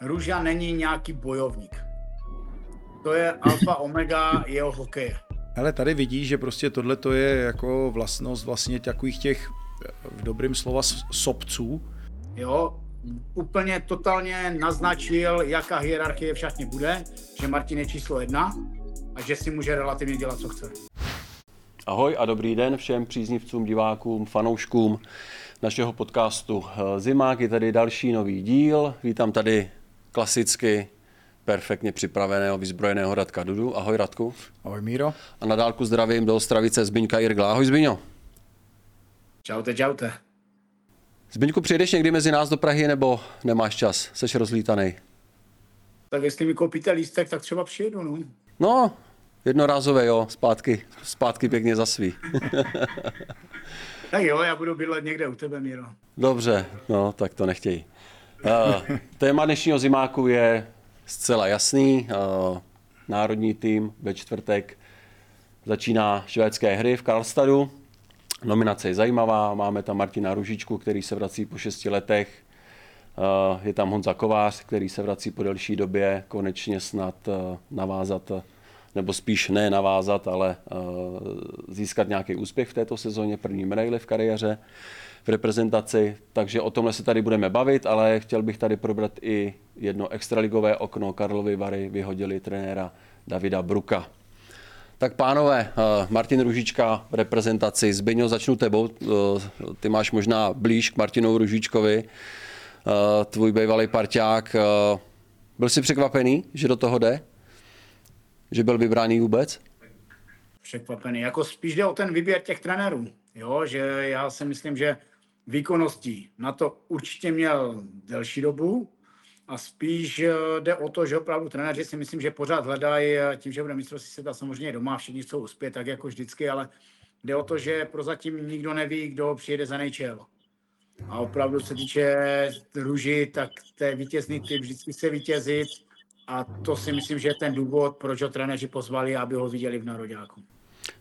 Růža není nějaký bojovník. To je alfa omega jeho hokeje. Ale tady vidíš, že prostě tohle to je jako vlastnost vlastně takových těch v dobrým slova sobců. Jo, úplně totálně naznačil, jaká hierarchie v šatně bude, že Martin je číslo jedna a že si může relativně dělat, co chce. Ahoj a dobrý den všem příznivcům, divákům, fanouškům našeho podcastu Zimák. Je tady další nový díl. Vítám tady klasicky perfektně připraveného, vyzbrojeného Radka Dudu. Ahoj Radku. Ahoj Míro. A na dálku zdravím do Ostravice Zbyňka Jirgla. Ahoj Zbyňo. Čaute, čaute. Zbyňku, přijedeš někdy mezi nás do Prahy nebo nemáš čas? Seš rozlítaný? Tak jestli mi koupíte lístek, tak třeba přijedu, no. No, jednorázové, jo, zpátky, zpátky pěkně za svý. tak jo, já budu bydlet někde u tebe, Míro. Dobře, no, tak to nechtějí. Uh, téma dnešního zimáku je zcela jasný. Uh, národní tým ve čtvrtek začíná švédské hry v Karlstadu. Nominace je zajímavá, máme tam Martina Ružičku, který se vrací po šesti letech. Uh, je tam Honza Kovář, který se vrací po delší době, konečně snad navázat, nebo spíš ne navázat, ale získat nějaký úspěch v této sezóně, první medaily v kariéře v reprezentaci, takže o tomhle se tady budeme bavit, ale chtěl bych tady probrat i jedno extraligové okno. Karlovy Vary vyhodili trenéra Davida Bruka. Tak pánové, eh, Martin Ružička v reprezentaci. Zbyňo, začnu tebou. Eh, ty máš možná blíž k Martinu Ružičkovi. Eh, tvůj bývalý parťák. Byl jsi překvapený, že do toho jde? Že byl vybraný vůbec? Překvapený. Jako spíš jde o ten výběr těch trenérů. Jo, že já si myslím, že výkonností. Na to určitě měl delší dobu a spíš eh, jde o to, že opravdu trenéři si myslím, že pořád hledají, eh, tím, že bude mistrovství světa samozřejmě doma, všichni chcou uspět, tak jako vždycky, ale jde o to, že prozatím nikdo neví, kdo přijede za nejčel. A opravdu se týče růži, tak té vítězný typ vždycky se vítězit a to si myslím, že je ten důvod, proč ho trenéři pozvali, aby ho viděli v Nároďáku.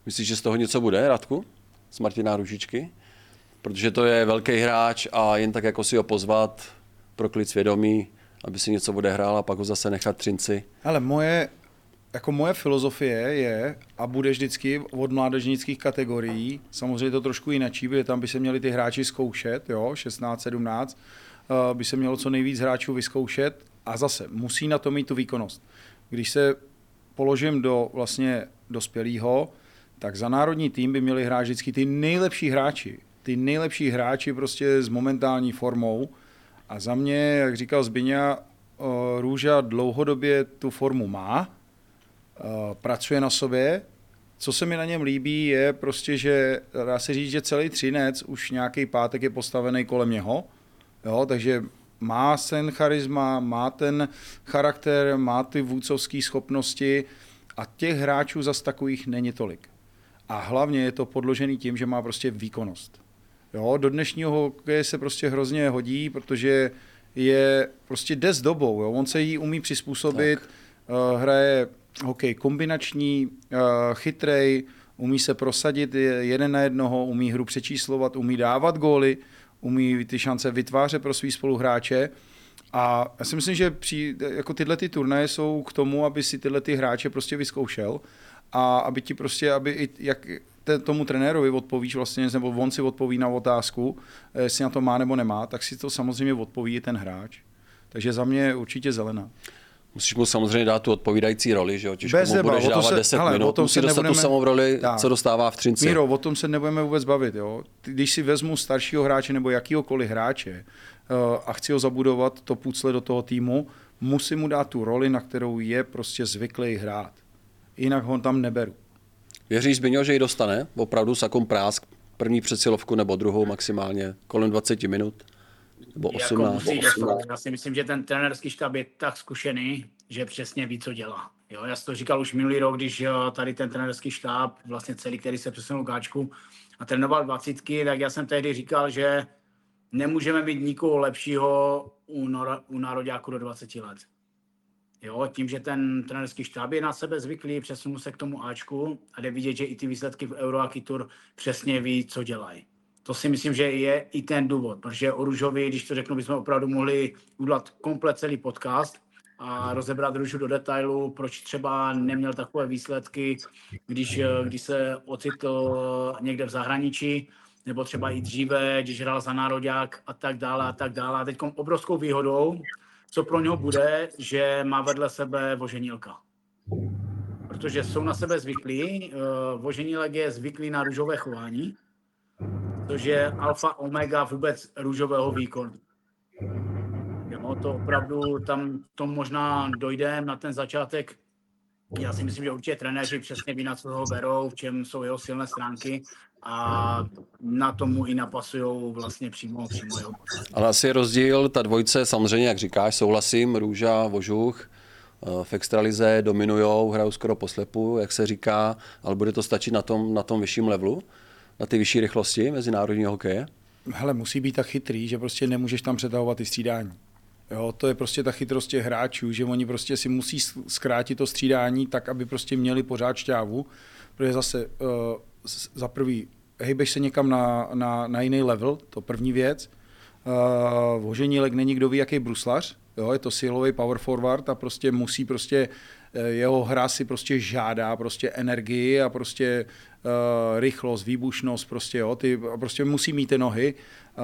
Myslíš, že z toho něco bude, Radku? Z Martina Ružičky? Protože to je velký hráč a jen tak jako si ho pozvat pro klid svědomí, aby si něco odehrál a pak ho zase nechat třinci. Ale moje, jako moje filozofie je a bude vždycky od mládežnických kategorií, samozřejmě to trošku jinačí, protože tam by se měli ty hráči zkoušet, jo, 16, 17, eh, by se mělo co nejvíc hráčů vyzkoušet a zase musí na to mít tu výkonnost. Když se položím do vlastně dospělého, tak za národní tým by měli hrát vždycky ty nejlepší hráči ty nejlepší hráči prostě s momentální formou. A za mě, jak říkal Zbyňa, Růža dlouhodobě tu formu má, pracuje na sobě. Co se mi na něm líbí, je prostě, že dá se říct, že celý třinec už nějaký pátek je postavený kolem něho. Jo, takže má ten charisma, má ten charakter, má ty vůdcovské schopnosti a těch hráčů zas takových není tolik. A hlavně je to podložený tím, že má prostě výkonnost. Jo, do dnešního hokeje se prostě hrozně hodí, protože je prostě jde s dobou. Jo. On se jí umí přizpůsobit, uh, hraje hokej kombinační, uh, chytrej, umí se prosadit jeden na jednoho, umí hru přečíslovat, umí dávat góly, umí ty šance vytvářet pro svý spoluhráče. A já si myslím, že při, jako tyhle ty turnaje jsou k tomu, aby si tyhle ty hráče prostě vyzkoušel a aby ti prostě, aby i, jak, tomu trenérovi odpovíš vlastně, nebo on si odpoví na otázku, eh, jestli na to má nebo nemá, tak si to samozřejmě odpoví i ten hráč. Takže za mě určitě zelená. Musíš mu samozřejmě dát tu odpovídající roli, že jo? Těžko Bez mu budeš dávat se, 10 hele, minut, musí dostat nebudeme, tu samou roli, tak. co dostává v třinci. Míro, o tom se nebudeme vůbec bavit, jo? Když si vezmu staršího hráče nebo jakýhokoliv hráče uh, a chci ho zabudovat to pucle do toho týmu, musím mu dát tu roli, na kterou je prostě zvyklý hrát. Jinak ho tam neberu. Věříš, Zbyňo, že ji dostane? Opravdu sakom prásk, první přesilovku nebo druhou maximálně kolem 20 minut? Nebo 18? Jako 18. Já si myslím, že ten trenerský štab je tak zkušený, že přesně ví, co dělá. Jo, já jsem to říkal už minulý rok, když eh, tady ten trenerský štáb, vlastně celý, který se přesunul Káčku a trénoval dvacítky, tak já jsem tehdy říkal, že nemůžeme mít nikoho lepšího u, nor- u nároďáku do 20 let. Jo, tím, že ten trenerský štáb je na sebe zvyklý, přesunul se k tomu Ačku a jde vidět, že i ty výsledky v Euro a přesně ví, co dělají. to si myslím, že je i ten důvod, protože o Růžovi, když to řeknu, bychom opravdu mohli udělat komplet celý podcast a rozebrat Růžu do detailu, proč třeba neměl takové výsledky, když, když se ocitl někde v zahraničí, nebo třeba i dříve, když hrál za nároďák a tak dále a tak dále. A teď obrovskou výhodou, co pro něho bude, že má vedle sebe voženílka. Protože jsou na sebe zvyklí, uh, voženílek je zvyklý na růžové chování, což je alfa omega vůbec růžového výkonu. Jo, to opravdu tam to možná dojde na ten začátek. Já si myslím, že určitě trenéři přesně ví, na co ho berou, v čem jsou jeho silné stránky a na tomu i napasují vlastně přímo, přímo jeho Ale asi je rozdíl, ta dvojce samozřejmě, jak říkáš, souhlasím, Růža, Vožuch, eh, v extralize dominujou, hrajou skoro poslepu, jak se říká, ale bude to stačit na tom, na tom vyšším levelu, na ty vyšší rychlosti mezinárodního hokeje? Hele, musí být tak chytrý, že prostě nemůžeš tam přetahovat ty střídání. Jo, to je prostě ta chytrost těch hráčů, že oni prostě si musí zkrátit to střídání tak, aby prostě měli pořád šťávu, protože zase uh, za prvý hejbeš se někam na, na, na jiný level, to první věc. Uh, Voženílek není kdo ví, jaký bruslař, jo, je to silový power forward a prostě musí prostě, eh, jeho hra si prostě žádá prostě energii a prostě uh, rychlost, výbušnost, prostě jo, ty prostě musí mít ty nohy. Uh,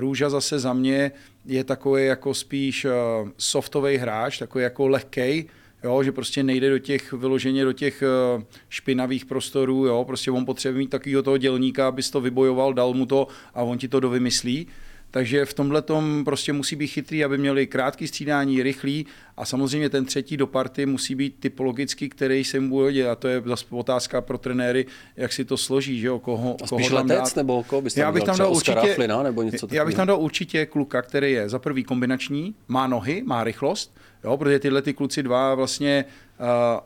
Růža zase za mě je takový jako spíš uh, softový hráč, takový jako lehkej, jo, že prostě nejde do těch, vyloženě do těch uh, špinavých prostorů, jo, prostě on potřebuje mít takového toho dělníka, abys to vybojoval, dal mu to a on ti to dovymyslí. Takže v tomhle tom prostě musí být chytrý, aby měli krátký střídání, rychlý. A samozřejmě ten třetí do party musí být typologický, který se mu bude A to je zase otázka pro trenéry, jak si to složí, že jo, koho, a spíš koho letec, dát. nebo koho bys tam já bych tam dal určitě, Flina, nebo něco Já bych tam dal určitě kluka, který je za prvý kombinační, má nohy, má rychlost, jo, protože tyhle ty kluci dva vlastně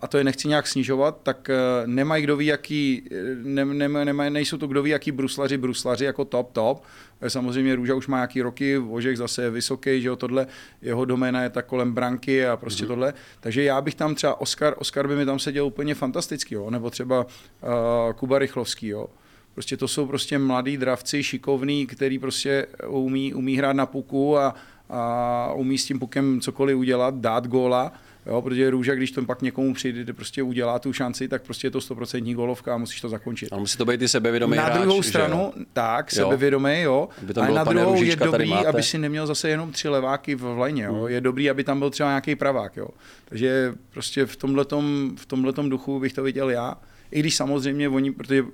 a to je nechci nějak snižovat, tak nemají kdo ví, jaký, ne, ne, ne, nejsou to kdo ví, jaký bruslaři, bruslaři jako top, top. Samozřejmě Růža už má nějaký roky, Vožek zase je vysoký, že jo, tohle, jeho doména je tak kolem branky a prostě mm-hmm. tohle. Takže já bych tam třeba, Oscar, Oscar by mi tam seděl úplně fantasticky, jo, nebo třeba uh, Kuba Rychlovský, jo. Prostě to jsou prostě mladí dravci, šikovní, který prostě umí, umí hrát na puku a, a umí s tím pukem cokoliv udělat, dát góla Jo, protože Růža, když to pak někomu přijde, prostě udělá tu šanci, tak prostě je to 100% golovka a musíš to zakončit. Ale musí to být i sebevědomý Na hráč, druhou stranu, jo? tak, sebevědomý, jo. Ale na druhou Růžička, je dobrý, aby si neměl zase jenom tři leváky v lajně, jo. Hmm. Je dobrý, aby tam byl třeba nějaký pravák, jo. Takže prostě v tomhletom, v tomhletom duchu bych to viděl já. I když samozřejmě oni, protože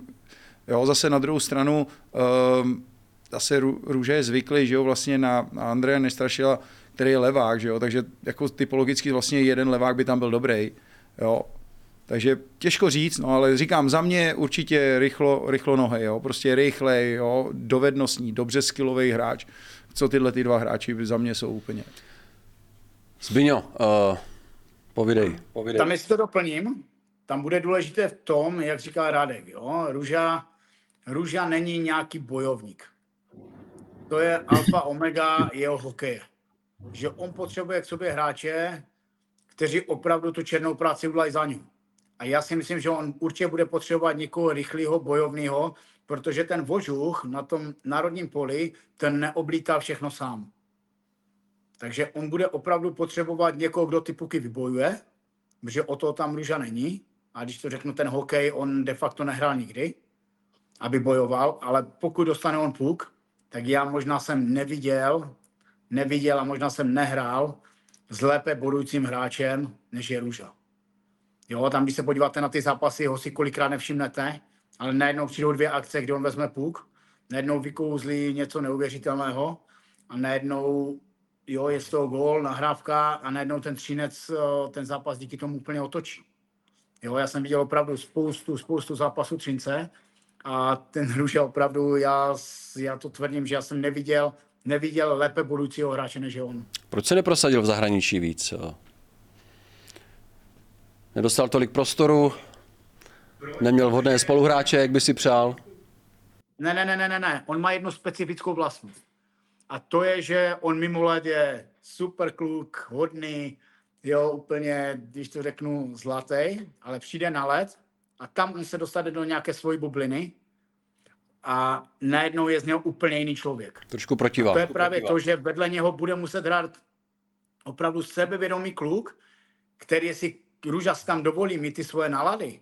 jo, zase na druhou stranu, um, zase Růže je zvyklý, že jo, vlastně na, na Andreje Nestrašila, který je levák, že jo? takže jako typologicky vlastně jeden levák by tam byl dobrý. Jo? Takže těžko říct, no ale říkám, za mě určitě rychlo, rychlo nohy, jo? prostě rychlej, jo? dovednostní, dobře skillový hráč, co tyhle ty dva hráči za mě jsou úplně. Zbyňo, uh, povidej, povidej. Tam jestli to doplním, tam bude důležité v tom, jak říká Radek, jo? Růža, Růža není nějaký bojovník. To je alfa omega jeho hokeje že on potřebuje k sobě hráče, kteří opravdu tu černou práci udělají za ně. A já si myslím, že on určitě bude potřebovat někoho rychlého, bojovného, protože ten vožuch na tom národním poli, ten neoblítá všechno sám. Takže on bude opravdu potřebovat někoho, kdo ty puky vybojuje, protože o to tam Růža není. A když to řeknu, ten hokej, on de facto nehrál nikdy, aby bojoval, ale pokud dostane on puk, tak já možná jsem neviděl neviděl a možná jsem nehrál s lépe budoucím hráčem, než je Růža. Jo, tam, když se podíváte na ty zápasy, ho si kolikrát nevšimnete, ale najednou přijdou dvě akce, kde on vezme puk, najednou vykouzlí něco neuvěřitelného a najednou jo, je z toho gól, nahrávka a najednou ten třinec eh, ten zápas díky tomu úplně otočí. Jo, já jsem viděl opravdu spoustu, spoustu zápasů Třince a ten Hruša opravdu, já, já to tvrdím, že já jsem neviděl neviděl lépe budoucího hráče než on. Proč se neprosadil v zahraničí víc? Nedostal tolik prostoru, neměl vhodné spoluhráče, jak by si přál? Ne, ne, ne, ne, ne, on má jednu specifickou vlastnost. A to je, že on mimo let je super kluk, hodný, jo, úplně, když to řeknu, zlatý, ale přijde na let a tam on se dostane do nějaké svojí bubliny a najednou je z něho úplně jiný člověk. Trošku protivá. To je právě to, že vedle něho bude muset hrát opravdu sebevědomý kluk, který si Růžas tam dovolí mít ty svoje nalady,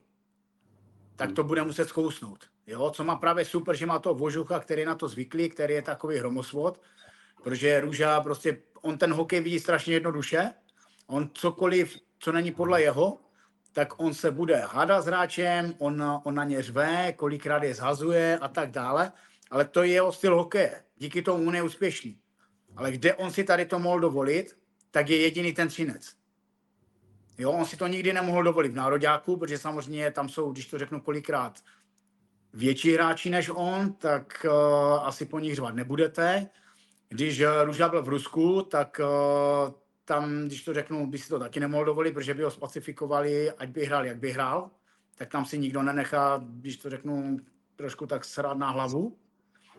tak to bude muset zkousnout. Jo, co má právě super, že má to vožucha, který je na to zvyklý, který je takový hromosvod, protože Růža prostě, on ten hokej vidí strašně jednoduše, on cokoliv, co není podle jeho, tak on se bude hádat s hráčem, on, on na ně řve, kolikrát je zhazuje a tak dále, ale to je jeho styl hokeje. Díky tomu on je úspěšný. Ale kde on si tady to mohl dovolit, tak je jediný ten třinec. Jo, on si to nikdy nemohl dovolit v nároďáku, protože samozřejmě tam jsou, když to řeknu kolikrát, větší hráči než on, tak uh, asi po nich řvat nebudete. Když uh, Růža byl v Rusku, tak uh, tam, když to řeknu, by si to taky nemohl dovolit, protože by ho specifikovali, ať by hrál, jak by hrál, tak tam si nikdo nenechá, když to řeknu, trošku tak srát na hlavu.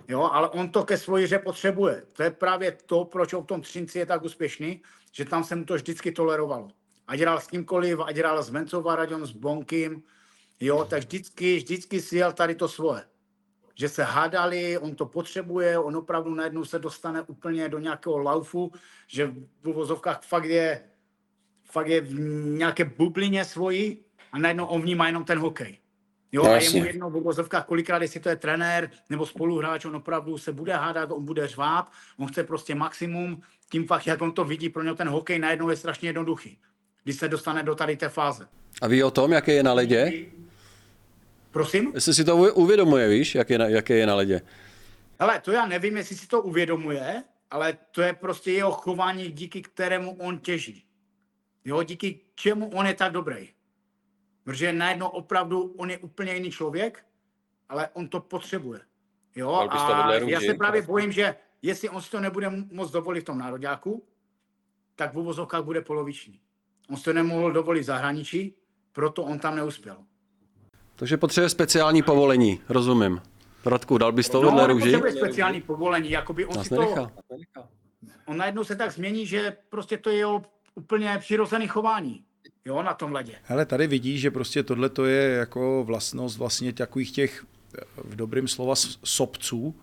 Jo, ale on to ke svoji hře potřebuje. To je právě to, proč on v tom Třinci je tak úspěšný, že tam se mu to vždycky tolerovalo. Ať hrál s kýmkoliv, ať hrál s Radion, s Bonkim, jo, tak vždycky, vždycky si jel tady to svoje. Že se hádali, on to potřebuje, on opravdu najednou se dostane úplně do nějakého laufu, že v uvozovkách fakt je, fakt je v nějaké bublině svoji a najednou on vnímá jenom ten hokej. Jo, No, a je mu jedno v uvozovkách, kolikrát, jestli to je trenér nebo spoluhráč, on opravdu se bude hádat, on bude řvát, on chce prostě maximum, tím fakt, jak on to vidí, pro něho ten hokej najednou je strašně jednoduchý, když se dostane do tady té fáze. A ví o tom, jaké je na ledě? Prosím? Jestli si to uvědomuje, víš, jak je na, jaké je na ledě? Hele, to já nevím, jestli si to uvědomuje, ale to je prostě jeho chování, díky kterému on těží. Jo, díky čemu on je tak dobrý. Protože najednou opravdu on je úplně jiný člověk, ale on to potřebuje. Jo, a já se právě bojím, že jestli on si to nebude moc dovolit v tom nároďáku, tak v uvozovkách bude poloviční. On si to nemohl dovolit v zahraničí, proto on tam neuspěl. Takže potřebuje speciální povolení, rozumím. Radku, dal bys to No, růži? nepotřebuje speciální povolení, jakoby on Nás si to, nenechá. on najednou se tak změní, že prostě to je jeho úplně přirozený chování. Jo, na tom ledě. Hele, tady vidíš, že prostě tohle to je jako vlastnost vlastně takových těch eh, v dobrým slova s- sobců,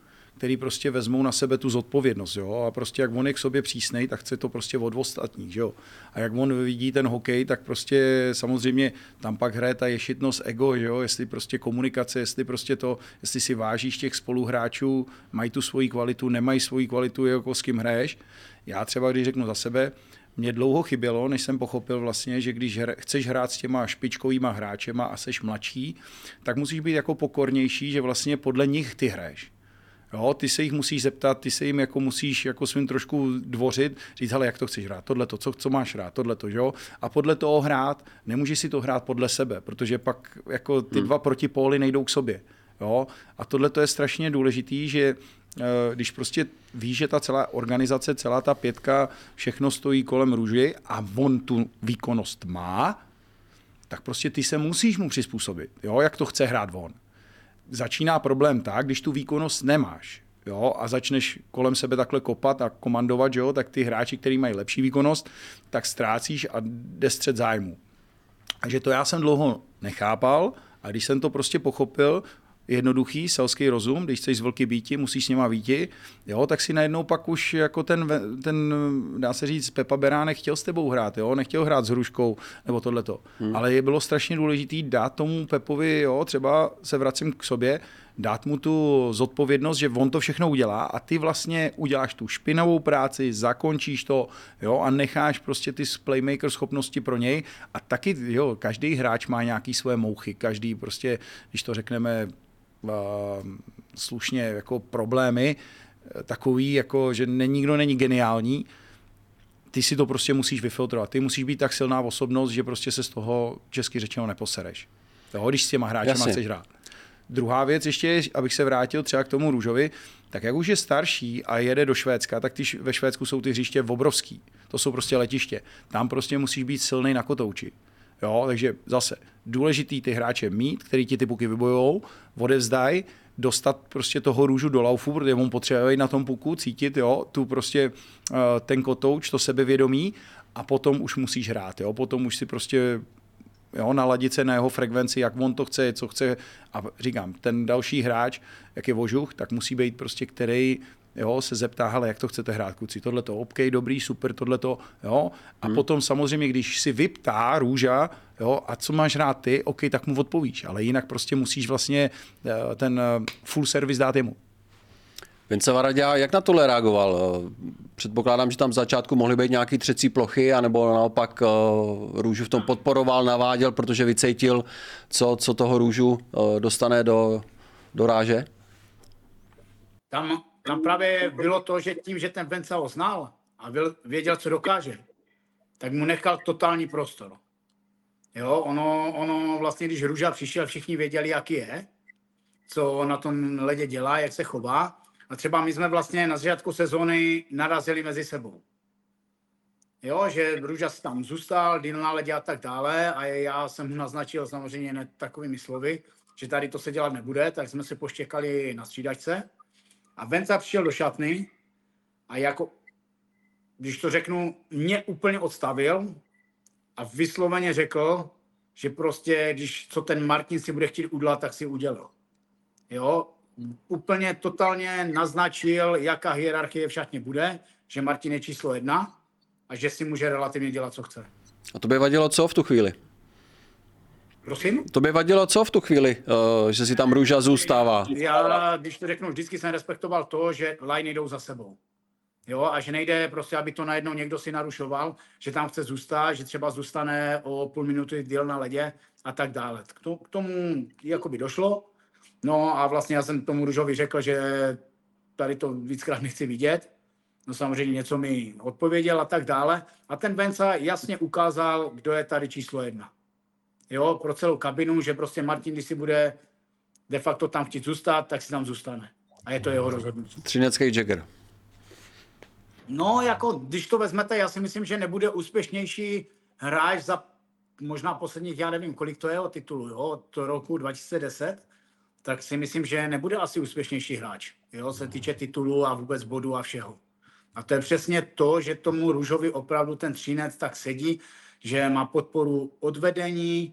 který prostě vezmou na sebe tu zodpovědnost, jo, a prostě jak on je k sobě přísnej, tak chce to prostě od ostatních, jo. A jak on vidí ten hokej, tak prostě samozřejmě tam pak hraje ta ješitnost ego, jo, jestli prostě komunikace, jestli prostě to, jestli si vážíš těch spoluhráčů, mají tu svoji kvalitu, nemají svoji kvalitu, jako s kým hraješ. Já třeba, když řeknu za sebe, mě dlouho chybělo, než jsem pochopil vlastně, že když chceš hrát s těma špičkovýma hráčema a seš mladší, tak musíš být jako pokornější, že vlastně podle nich ty hraješ. Jo, ty se jich musíš zeptat, ty se jim jako musíš jako svým trošku dvořit, říct, hele, jak to chceš hrát, tohle to, co, co máš hrát, tohle to, jo? A podle toho hrát, nemůžeš si to hrát podle sebe, protože pak jako ty dva protipóly nejdou k sobě. Jo? A tohle to je strašně důležitý, že eh, když prostě víš, že ta celá organizace, celá ta pětka, všechno stojí kolem růži a on tu výkonnost má, tak prostě ty se musíš mu přizpůsobit, jo? jak to chce hrát on začíná problém tak, když tu výkonnost nemáš jo, a začneš kolem sebe takhle kopat a komandovat, jo, tak ty hráči, kteří mají lepší výkonnost, tak ztrácíš a jde střed zájmu. Takže to já jsem dlouho nechápal a když jsem to prostě pochopil, jednoduchý selský rozum, když chceš z vlky býti, musíš s nima býti, jo, tak si najednou pak už jako ten, ten, dá se říct, Pepa Beránek chtěl s tebou hrát, jo, nechtěl hrát s Hruškou nebo tohleto. Hmm. Ale je bylo strašně důležité dát tomu Pepovi, jo, třeba se vracím k sobě, dát mu tu zodpovědnost, že on to všechno udělá a ty vlastně uděláš tu špinavou práci, zakončíš to, jo, a necháš prostě ty playmaker schopnosti pro něj a taky, jo, každý hráč má nějaký své mouchy, každý prostě, když to řekneme slušně, jako problémy, eh, takový, jako, že nikdo není geniální, ty si to prostě musíš vyfiltrovat. Ty musíš být tak silná osobnost, že prostě se z toho česky řečeno neposereš. Jo, když s těma hráčema Jasně. chceš hrát. Druhá věc ještě, je, abych se vrátil třeba k tomu Růžovi, tak jak už je starší a jede do Švédska, tak ty, ve Švédsku jsou ty hřiště obrovský. To jsou prostě letiště. Tam prostě musíš být silný na kotouči. Jo, takže zase důležitý ty hráče mít, který ti ty puky vybojou, odevzdaj, dostat prostě toho růžu do laufu, protože on potřebuje na tom puku cítit, jo, tu prostě uh, ten kotouč, to sebevědomí a potom už musíš hrát, jo, potom už si prostě jo, naladit se na jeho frekvenci, jak on to chce, co chce. A říkám, ten další hráč, jak je vožuch, tak musí být prostě, který jo, se zeptá, hele, jak to chcete hrát, kluci, tohle to, OK, dobrý, super, tohle to, jo. A hmm. potom samozřejmě, když si vyptá růža, jo, a co máš rád ty, OK, tak mu odpovíš, ale jinak prostě musíš vlastně eh, ten eh, full service dát jemu. Vince Varadě, jak na tohle reagoval? Předpokládám, že tam v začátku mohly být nějaké třecí plochy, anebo naopak eh, Růžu v tom podporoval, naváděl, protože vycejtil, co, co toho Růžu dostane do, do ráže? Tam tam právě bylo to, že tím, že ten Vence ho znal a věděl, co dokáže, tak mu nechal totální prostor. Jo, ono, ono vlastně, když Růža přišel, všichni věděli, jaký je, co na tom ledě dělá, jak se chová. A třeba my jsme vlastně na začátku sezóny narazili mezi sebou. Jo, že Růža tam zůstal, dýl na ledě a tak dále a já jsem naznačil samozřejmě ne takovými slovy, že tady to se dělat nebude, tak jsme se poštěkali na střídačce. A Venca přišel do šatny a jako, když to řeknu, mě úplně odstavil a vysloveně řekl, že prostě, když co ten Martin si bude chtít udělat, tak si udělal. Jo, úplně totálně naznačil, jaká hierarchie v šatně bude, že Martin je číslo jedna a že si může relativně dělat, co chce. A to by vadilo co v tu chvíli? Prosím? To by vadilo co v tu chvíli, uh, že si tam růža zůstává? Já, když to řeknu, vždycky jsem respektoval to, že line jdou za sebou. Jo, a že nejde prostě, aby to najednou někdo si narušoval, že tam chce zůstat, že třeba zůstane o půl minuty díl na ledě a tak dále. K, to, k tomu jakoby došlo. No a vlastně já jsem tomu Ružovi řekl, že tady to víckrát nechci vidět. No samozřejmě něco mi odpověděl a tak dále. A ten Venca jasně ukázal, kdo je tady číslo jedna jo, pro celou kabinu, že prostě Martin, když si bude de facto tam chtít zůstat, tak si tam zůstane. A je to jeho rozhodnutí. Třinecký Jagger. No, jako když to vezmete, já si myslím, že nebude úspěšnější hráč za možná posledních, já nevím, kolik to je o titulu, jo, od roku 2010, tak si myslím, že nebude asi úspěšnější hráč, jo, se týče titulu a vůbec bodu a všeho. A to je přesně to, že tomu Růžovi opravdu ten třinec tak sedí, že má podporu odvedení,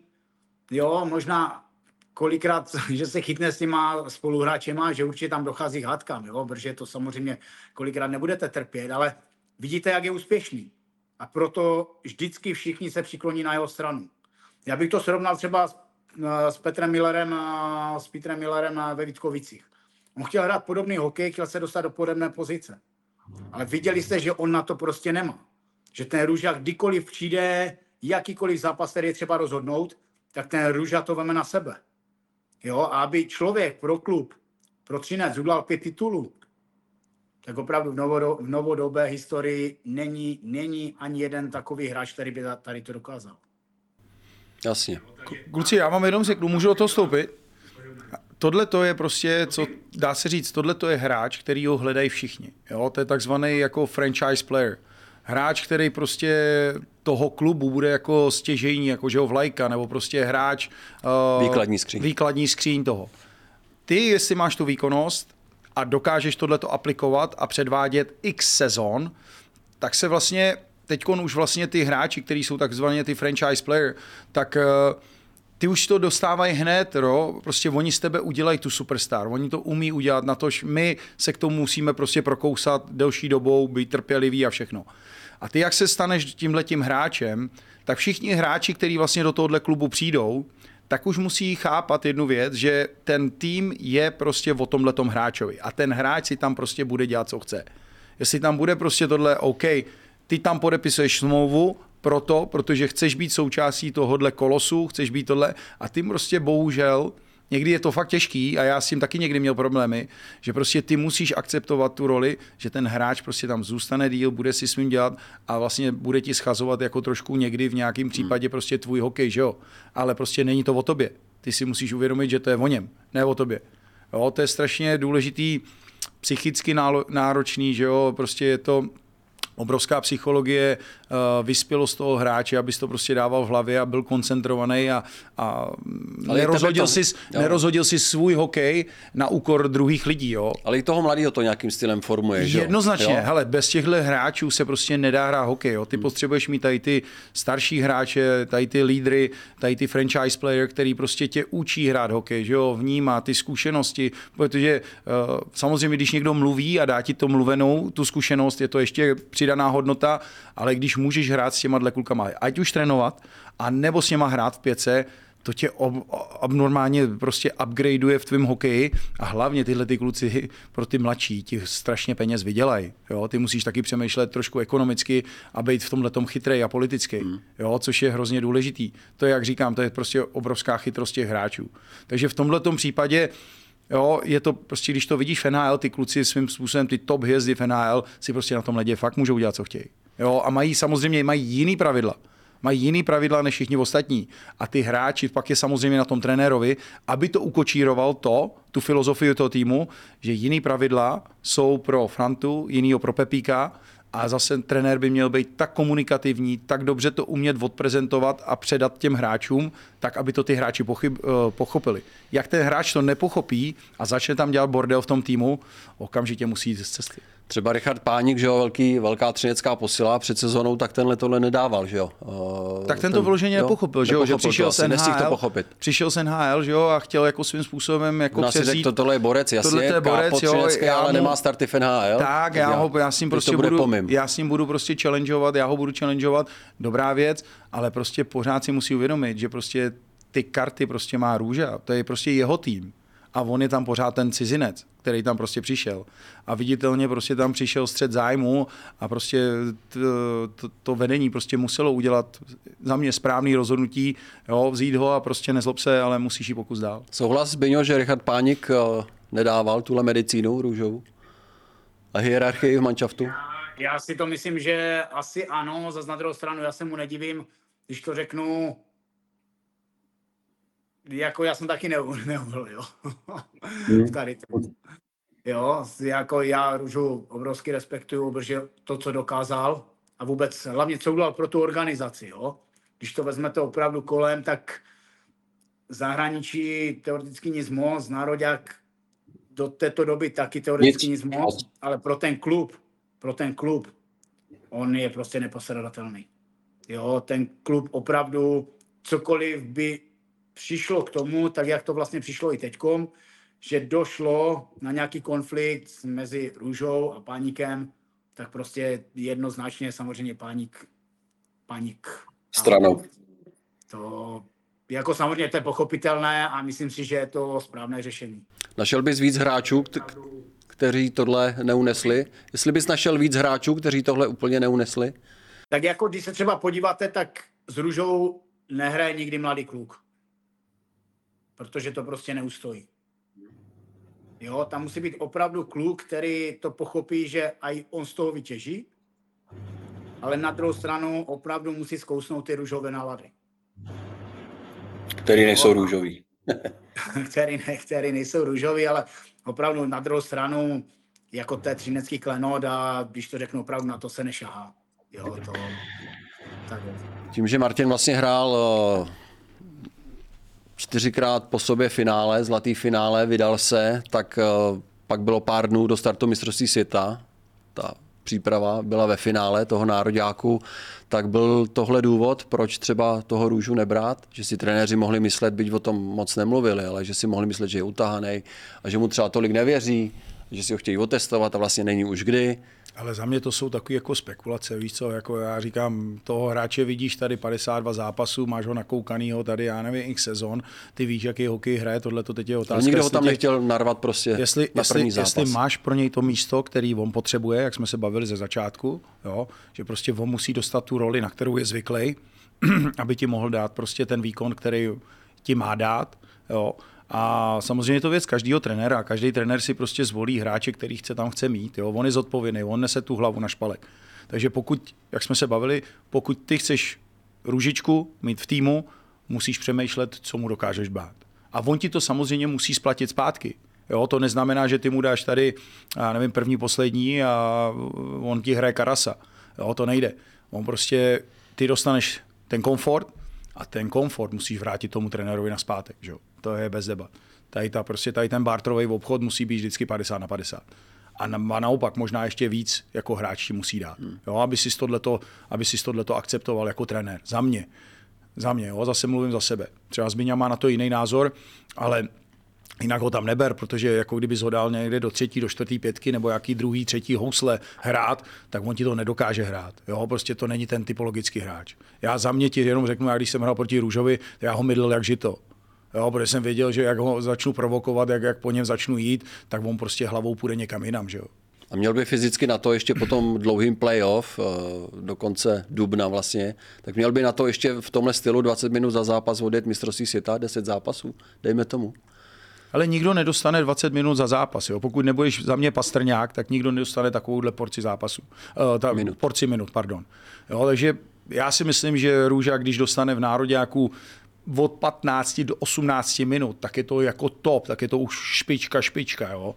jo, možná kolikrát, že se chytne s těma spoluhráčema, že určitě tam dochází hádkám, jo, protože to samozřejmě kolikrát nebudete trpět, ale vidíte, jak je úspěšný. A proto vždycky všichni se přikloní na jeho stranu. Já bych to srovnal třeba s, s Petrem Millerem, s Petrem Millerem ve Vítkovicích. On chtěl hrát podobný hokej, chtěl se dostat do podobné pozice. Ale viděli jste, že on na to prostě nemá. Že ten Růža kdykoliv přijde, jakýkoliv zápas, který je třeba rozhodnout, tak ten Růža to veme na sebe. Jo, a aby člověk pro klub, pro Třinec udělal pět titulů, tak opravdu v, novodo, v novodobé historii není, není ani jeden takový hráč, který by tady to dokázal. Jasně. Kluci, já vám jenom řeknu, můžu o to stoupit? Tohle to je prostě, co dá se říct, tohle to je hráč, který ho hledají všichni. Jo? To je takzvaný jako franchise player hráč, který prostě toho klubu bude jako stěžejní, jako že ho vlajka, nebo prostě hráč... Uh, výkladní skříň. Výkladní skříň toho. Ty, jestli máš tu výkonnost a dokážeš tohleto aplikovat a předvádět x sezon, tak se vlastně teď už vlastně ty hráči, kteří jsou takzvaně ty franchise player, tak uh, ty už to dostávají hned, ro? prostě oni z tebe udělají tu superstar, oni to umí udělat, na tož my se k tomu musíme prostě prokousat delší dobou, být trpělivý a všechno. A ty, jak se staneš tímhletím hráčem, tak všichni hráči, kteří vlastně do tohohle klubu přijdou, tak už musí chápat jednu věc, že ten tým je prostě o tomhletom hráčovi a ten hráč si tam prostě bude dělat, co chce. Jestli tam bude prostě tohle, OK, ty tam podepisuješ smlouvu, proto, protože chceš být součástí tohohle kolosu, chceš být tohle a ty prostě bohužel Někdy je to fakt těžký a já s tím taky někdy měl problémy, že prostě ty musíš akceptovat tu roli, že ten hráč prostě tam zůstane díl, bude si svým dělat a vlastně bude ti schazovat jako trošku někdy v nějakém hmm. případě prostě tvůj hokej, že jo? Ale prostě není to o tobě. Ty si musíš uvědomit, že to je o něm, ne o tobě. Jo, to je strašně důležitý, psychicky náročný, že jo, prostě je to obrovská psychologie, vyspělo z toho hráče, abys to prostě dával v hlavě a byl koncentrovaný a, a nerozhodil, to, jsi, nerozhodil si svůj hokej na úkor druhých lidí. Jo. Ale i toho mladého to nějakým stylem formuje. Jednoznačně, jo? hele, bez těchto hráčů se prostě nedá hrát hokej. Jo. Ty hmm. potřebuješ mít tady ty starší hráče, tady ty lídry, tady ty franchise player, který prostě tě učí hrát hokej, že jo, vnímá ty zkušenosti, protože uh, samozřejmě, když někdo mluví a dá ti to mluvenou, tu zkušenost, je to ještě přidaná hodnota, ale když můžeš hrát s těma klukama, ať už trénovat, a nebo s něma hrát v pěce, to tě ob, abnormálně prostě upgradeuje v tvém hokeji a hlavně tyhle ty kluci pro ty mladší ti strašně peněz vydělají. Jo? Ty musíš taky přemýšlet trošku ekonomicky a být v tomhle tom chytrý a politický, hmm. jo? což je hrozně důležitý. To je, jak říkám, to je prostě obrovská chytrost těch hráčů. Takže v tomhle případě Jo, je to prostě, když to vidíš v NHL, ty kluci svým způsobem, ty top hvězdy v NHL si prostě na tom ledě fakt můžou dělat, co chtějí. Jo, a mají samozřejmě mají jiný pravidla mají jiný pravidla než všichni ostatní. A ty hráči, pak je samozřejmě na tom trenérovi, aby to ukočíroval to, tu filozofii toho týmu, že jiný pravidla jsou pro Frantu, jinýho pro Pepíka, a zase trenér by měl být tak komunikativní, tak dobře to umět odprezentovat a předat těm hráčům, tak aby to ty hráči pochyb, eh, pochopili. Jak ten hráč to nepochopí a začne tam dělat bordel v tom týmu, okamžitě musí jít z cesty. Třeba Richard Pánik, že jo, velký, velká třinecká posila před sezónou, tak tenhle tohle nedával, že jo. Uh, tak ten to vyloženě nepochopil, že jo, že přišel z NHL, to pochopit. přišel z NHL, že jo, a chtěl jako svým způsobem jako no, převzít. to, tohle je borec, jasně, tohle je borec, jo, já ale mu, nemá starty v NHL. Tak, já, ho, já s ním prostě budu, pomím. já s ním budu prostě challengeovat, já ho budu challengeovat, dobrá věc, ale prostě pořád si musí uvědomit, že prostě ty karty prostě má Růža, to je prostě jeho tým a on je tam pořád ten cizinec, který tam prostě přišel. A viditelně prostě tam přišel střed zájmu a prostě to, to, to vedení prostě muselo udělat za mě správný rozhodnutí, jo, vzít ho a prostě nezlob se, ale musíš ji pokus dál. Souhlas, Byňo, že Richard Pánik eh, nedával tuhle medicínu růžovou a hierarchii v manšaftu? Já, já si to myslím, že asi ano, za na druhou stranu já se mu nedivím, když to řeknu, jako já jsem taky neuhl, jo. Hmm. Tady to. Jo, jako já Růžu obrovsky respektuju, protože to, co dokázal a vůbec hlavně, co udělal pro tu organizaci, jo. Když to vezmete opravdu kolem, tak zahraničí teoreticky nic moc, nároďák do této doby taky teoreticky nic, nic moc, ale pro ten klub, pro ten klub, on je prostě nepostradatelný. Jo, ten klub opravdu, cokoliv by přišlo k tomu, tak jak to vlastně přišlo i teďkom, že došlo na nějaký konflikt mezi Růžou a Páníkem, tak prostě jednoznačně samozřejmě Páník, Páník stranou. To jako samozřejmě to je pochopitelné a myslím si, že je to správné řešení. Našel bys víc hráčů, kteří tohle neunesli? Jestli bys našel víc hráčů, kteří tohle úplně neunesli? Tak jako když se třeba podíváte, tak s Růžou nehraje nikdy mladý kluk protože to prostě neustojí. Jo, tam musí být opravdu kluk, který to pochopí, že aj on z toho vytěží, ale na druhou stranu opravdu musí zkousnout ty růžové nálady. Který nejsou růžový. který, ne, který nejsou růžový, ale opravdu na druhou stranu jako té třinecký klenot a když to řeknu opravdu, na to se nešahá. Jo, to, tak. Tím, že Martin vlastně hrál uh čtyřikrát po sobě finále, zlatý finále, vydal se, tak eh, pak bylo pár dnů do startu mistrovství světa. Ta příprava byla ve finále toho nároďáku, tak byl tohle důvod, proč třeba toho růžu nebrát, že si trenéři mohli myslet, byť o tom moc nemluvili, ale že si mohli myslet, že je utahaný a že mu třeba tolik nevěří, že si ho chtějí otestovat a vlastně není už kdy. Ale za mě to jsou takové jako spekulace, víš co, jako já říkám, toho hráče vidíš tady 52 zápasů, máš ho nakoukanýho tady, já nevím, x sezon, ty víš, jaký hokej hraje, tohle to teď je otázka. Ale nikdo ho tam tě, nechtěl narvat prostě jestli, na první jestli, zápas. jestli máš pro něj to místo, který on potřebuje, jak jsme se bavili ze začátku, jo, že prostě on musí dostat tu roli, na kterou je zvyklý, aby ti mohl dát prostě ten výkon, který ti má dát, jo, a samozřejmě je to věc každého trenéra. Každý trenér si prostě zvolí hráče, který chce tam chce mít. Jo? On je zodpovědný, on nese tu hlavu na špalek. Takže pokud, jak jsme se bavili, pokud ty chceš růžičku mít v týmu, musíš přemýšlet, co mu dokážeš bát. A on ti to samozřejmě musí splatit zpátky. Jo, to neznamená, že ty mu dáš tady, já nevím, první, poslední a on ti hraje karasa. Jo, to nejde. On prostě, ty dostaneš ten komfort a ten komfort musíš vrátit tomu trenérovi na zpátek, jo? To je bez debat. Tady, ta, prostě tady ten bartrový obchod musí být vždycky 50 na 50. A, na, a naopak možná ještě víc jako hráč ti musí dát. Hmm. Jo, aby si tohleto, aby si tohleto akceptoval jako trenér. Za mě. Za mě, jo, zase mluvím za sebe. Třeba Zbyňa má na to jiný názor, ale jinak ho tam neber, protože jako kdyby ho dal někde do třetí, do čtvrtý pětky nebo jaký druhý, třetí housle hrát, tak on ti to nedokáže hrát. Jo, prostě to není ten typologický hráč. Já za mě ti jenom řeknu, já když jsem hrál proti Růžovi, já ho mydlil jak žito. Jo, protože jsem věděl, že jak ho začnu provokovat, jak, jak po něm začnu jít, tak on prostě hlavou půjde někam jinam. Že jo. A měl by fyzicky na to ještě po tom dlouhým playoff, eh, do konce dubna vlastně, tak měl by na to ještě v tomhle stylu 20 minut za zápas odjet mistrovství světa, 10 zápasů, dejme tomu. Ale nikdo nedostane 20 minut za zápas. Jo. Pokud nebudeš za mě pastrňák, tak nikdo nedostane takovouhle porci zápasu. Uh, ta, minut. Porci minut, pardon. Jo, takže já si myslím, že Růža, když dostane v nároďáku od 15 do 18 minut, tak je to jako top, tak je to už špička, špička. Jo.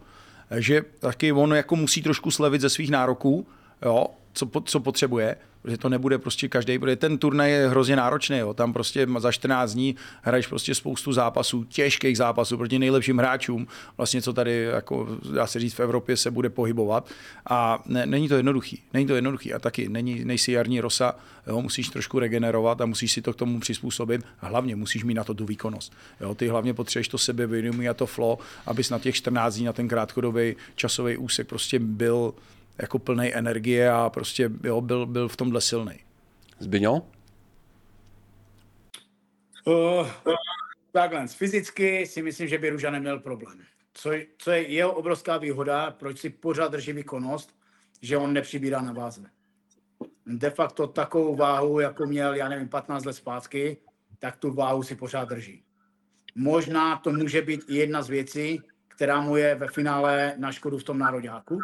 Takže taky on jako musí trošku slevit ze svých nároků, jo, co, co potřebuje, protože to nebude prostě každý, protože ten turnaj je hrozně náročný, jo. tam prostě za 14 dní hraješ prostě spoustu zápasů, těžkých zápasů proti nejlepším hráčům, vlastně co tady, jako dá se říct, v Evropě se bude pohybovat a ne, není to jednoduchý, není to jednoduchý a taky není, nejsi jarní rosa, jo, musíš trošku regenerovat a musíš si to k tomu přizpůsobit a hlavně musíš mít na to tu výkonnost. Jo. Ty hlavně potřebuješ to sebevědomí a to flow, abys na těch 14 dní, na ten krátkodobý časový úsek prostě byl jako plný energie a prostě jo, byl, byl v tomhle silný. Zbyňo? Uh, takhle, fyzicky si myslím, že by Ruža neměl problém. Co, co je jeho obrovská výhoda, proč si pořád drží výkonnost, že on nepřibírá na váze. De facto takovou váhu, jako měl, já nevím, 15 let zpátky, tak tu váhu si pořád drží. Možná to může být i jedna z věcí, která mu je ve finále na škodu v tom nároďáku,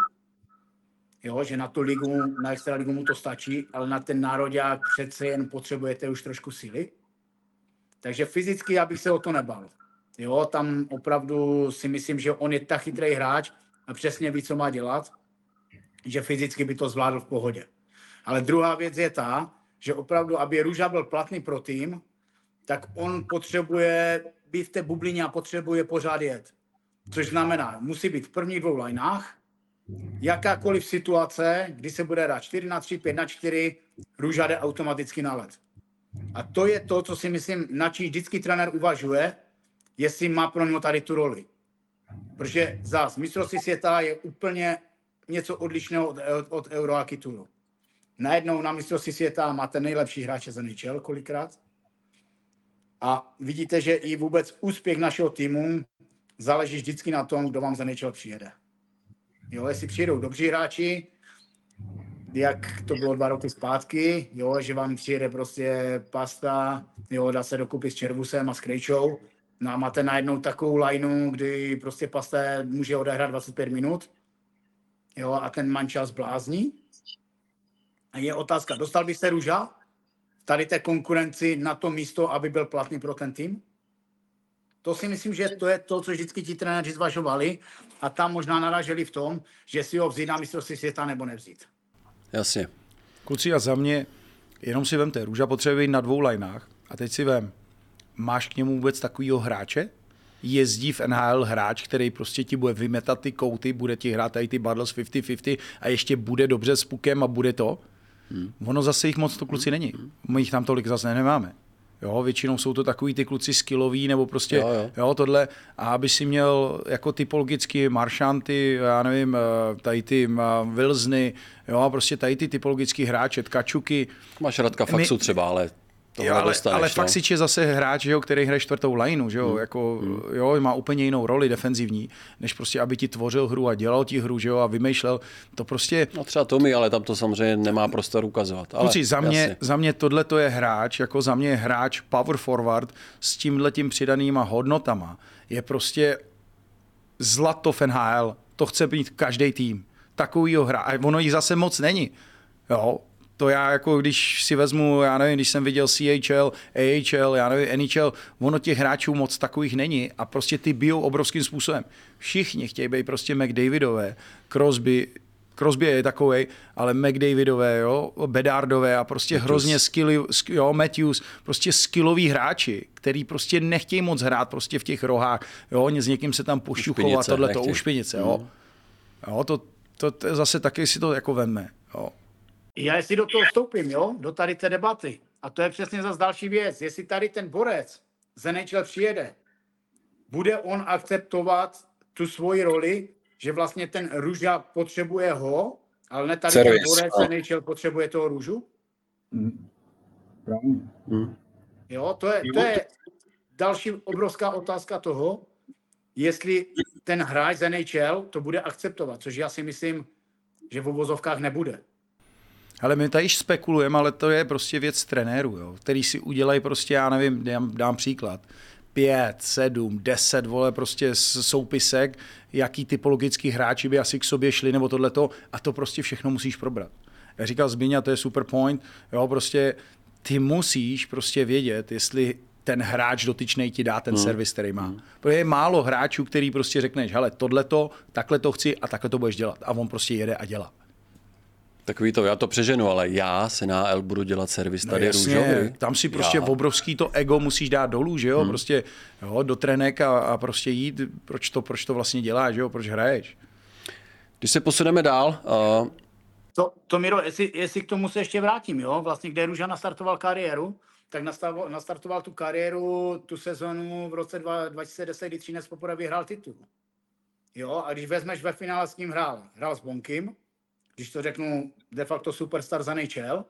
jo, že na tu ligu, na extra ligu mu to stačí, ale na ten národák přece jen potřebujete už trošku síly. Takže fyzicky já bych se o to nebal. Jo, tam opravdu si myslím, že on je tak chytrý hráč a přesně ví, co má dělat, že fyzicky by to zvládl v pohodě. Ale druhá věc je ta, že opravdu, aby Růža byl platný pro tým, tak on potřebuje být v té bublině a potřebuje pořád jet. Což znamená, musí být v prvních dvou lineách, jakákoliv situace, kdy se bude hrát 4 na 3, 5 na 4, Růža jde automaticky na led. A to je to, co si myslím, na čím vždycky trenér uvažuje, jestli má pro něho tady tu roli. Protože zás mistrovství světa je úplně něco odlišného od, od, od Euro a titulu. Najednou na mistrovství světa máte nejlepší hráče za NHL kolikrát. A vidíte, že i vůbec úspěch našeho týmu záleží vždycky na tom, kdo vám za NHL přijede. Jo, jestli přijedou dobří hráči, jak to bylo dva roky zpátky, jo, že vám přijede prostě pasta, jo, dá se dokupit s Červusem a s Krejčou, no a máte najednou takovou lineu, kdy prostě pasta může odehrát 25 minut, jo, a ten mančel zblázní. A je otázka, dostal by se Růža tady té konkurenci na to místo, aby byl platný pro ten tým? To si myslím, že to je to, co vždycky ti trenéři zvažovali a tam možná naraželi v tom, že si ho vzít na mistrovství světa nebo nevzít. Jasně. Kluci a za mě, jenom si vemte, Růža potřebuje na dvou lineách a teď si vem, máš k němu vůbec takovýho hráče? Jezdí v NHL hráč, který prostě ti bude vymetat ty kouty, bude ti hrát tady ty battles 50-50 a ještě bude dobře s pukem a bude to? Hmm. Ono zase jich moc to kluci není. My jich tam tolik zase nemáme. Jo, většinou jsou to takový ty kluci skilloví nebo prostě jo, jo. Jo, tohle. A aby si měl jako typologicky maršanty, já nevím, eh, tady ty eh, Wilsny, jo, prostě tady ty typologický hráče, Tkačuky. Máš Radka Faxu My, třeba, ale jo, ale, ale no? Faxič je zase hráč, že jo, který hraje čtvrtou lineu, že jo, hmm. jako, hmm. jo, má úplně jinou roli defenzivní, než prostě, aby ti tvořil hru a dělal ti hru, že jo, a vymýšlel, to prostě... No třeba Tomi, ale tam to samozřejmě nemá prostor ukazovat. Ale, Kluci, za mě, za mě tohle to je hráč, jako za mě je hráč power forward s tímhle tím přidanýma hodnotama. Je prostě zlato v NHL. To chce být každý tým. Takovýho hra. A ono jich zase moc není. Jo, to já jako když si vezmu, já nevím, když jsem viděl CHL, AHL, já nevím, NHL, ono těch hráčů moc takových není a prostě ty bijou obrovským způsobem. Všichni chtějí být prostě McDavidové, Crosby, Crosby je takový, ale McDavidové, jo, Bedardové a prostě Matthews. hrozně skilly, jo, Matthews, prostě skilloví hráči, který prostě nechtějí moc hrát prostě v těch rohách, jo, s někým se tam pošuchovat, tohle to ušpinice, jo. Mm. Jo, to, to, to, zase taky si to jako veme, jo. Já si do toho vstoupím, jo, do tady té debaty. A to je přesně zase další věc. Jestli tady ten borec z NHL přijede, bude on akceptovat tu svoji roli, že vlastně ten růža potřebuje ho, ale ne tady Service. ten borec z NHL potřebuje toho růžu? Hmm. Hmm. Jo, to je, to je další obrovská otázka toho, jestli ten hráč z NHL to bude akceptovat, což já si myslím, že v obozovkách nebude. Ale my tady spekulujeme, ale to je prostě věc trenérů, jo, který si udělají prostě, já nevím, dám, dám příklad, pět, sedm, deset, vole, prostě soupisek, jaký typologický hráči by asi k sobě šli, nebo tohleto, a to prostě všechno musíš probrat. Já říkal Zbíňa, to je super point, jo, prostě ty musíš prostě vědět, jestli ten hráč dotyčný ti dá ten hmm. servis, který má. Hmm. Protože je málo hráčů, který prostě řekneš, hele, tohleto, takhle to chci a takhle to budeš dělat. A on prostě jede a dělá. Takový to, já to přeženu, ale já se na L budu dělat servis no tady no jasně, růžový. Tam si prostě já. obrovský to ego musíš dát dolů, že jo, hmm. prostě jo, do trenek a, a, prostě jít, proč to, proč to vlastně děláš, že jo, proč hraješ. Když se posuneme dál, uh... to, to Miro, jestli, jestli k tomu se ještě vrátím, jo, vlastně kde Růža nastartoval kariéru, tak nastartoval, nastartoval tu kariéru, tu sezonu v roce 2010, kdy Třinec poprvé vyhrál titul. Jo, a když vezmeš ve finále s ním hrál, hrál s Bonkim, když to řeknu, de facto superstar za NHL,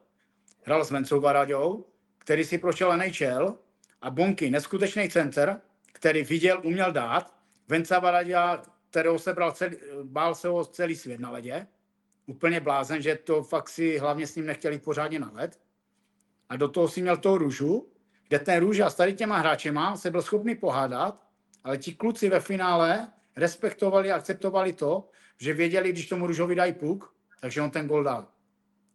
hrál s Vencou Varaďou, který si prošel NHL a Bonky, neskutečný center, který viděl, uměl dát. Venca Varaďa, kterého se bral celý, bál se ho celý svět na ledě. Úplně blázen, že to fakt si hlavně s ním nechtěli pořádně na led. A do toho si měl toho růžu, kde ten růža s tady těma hráčema se byl schopný pohádat, ale ti kluci ve finále respektovali a akceptovali to, že věděli, když tomu růžovi dají puk, takže on ten gol dal.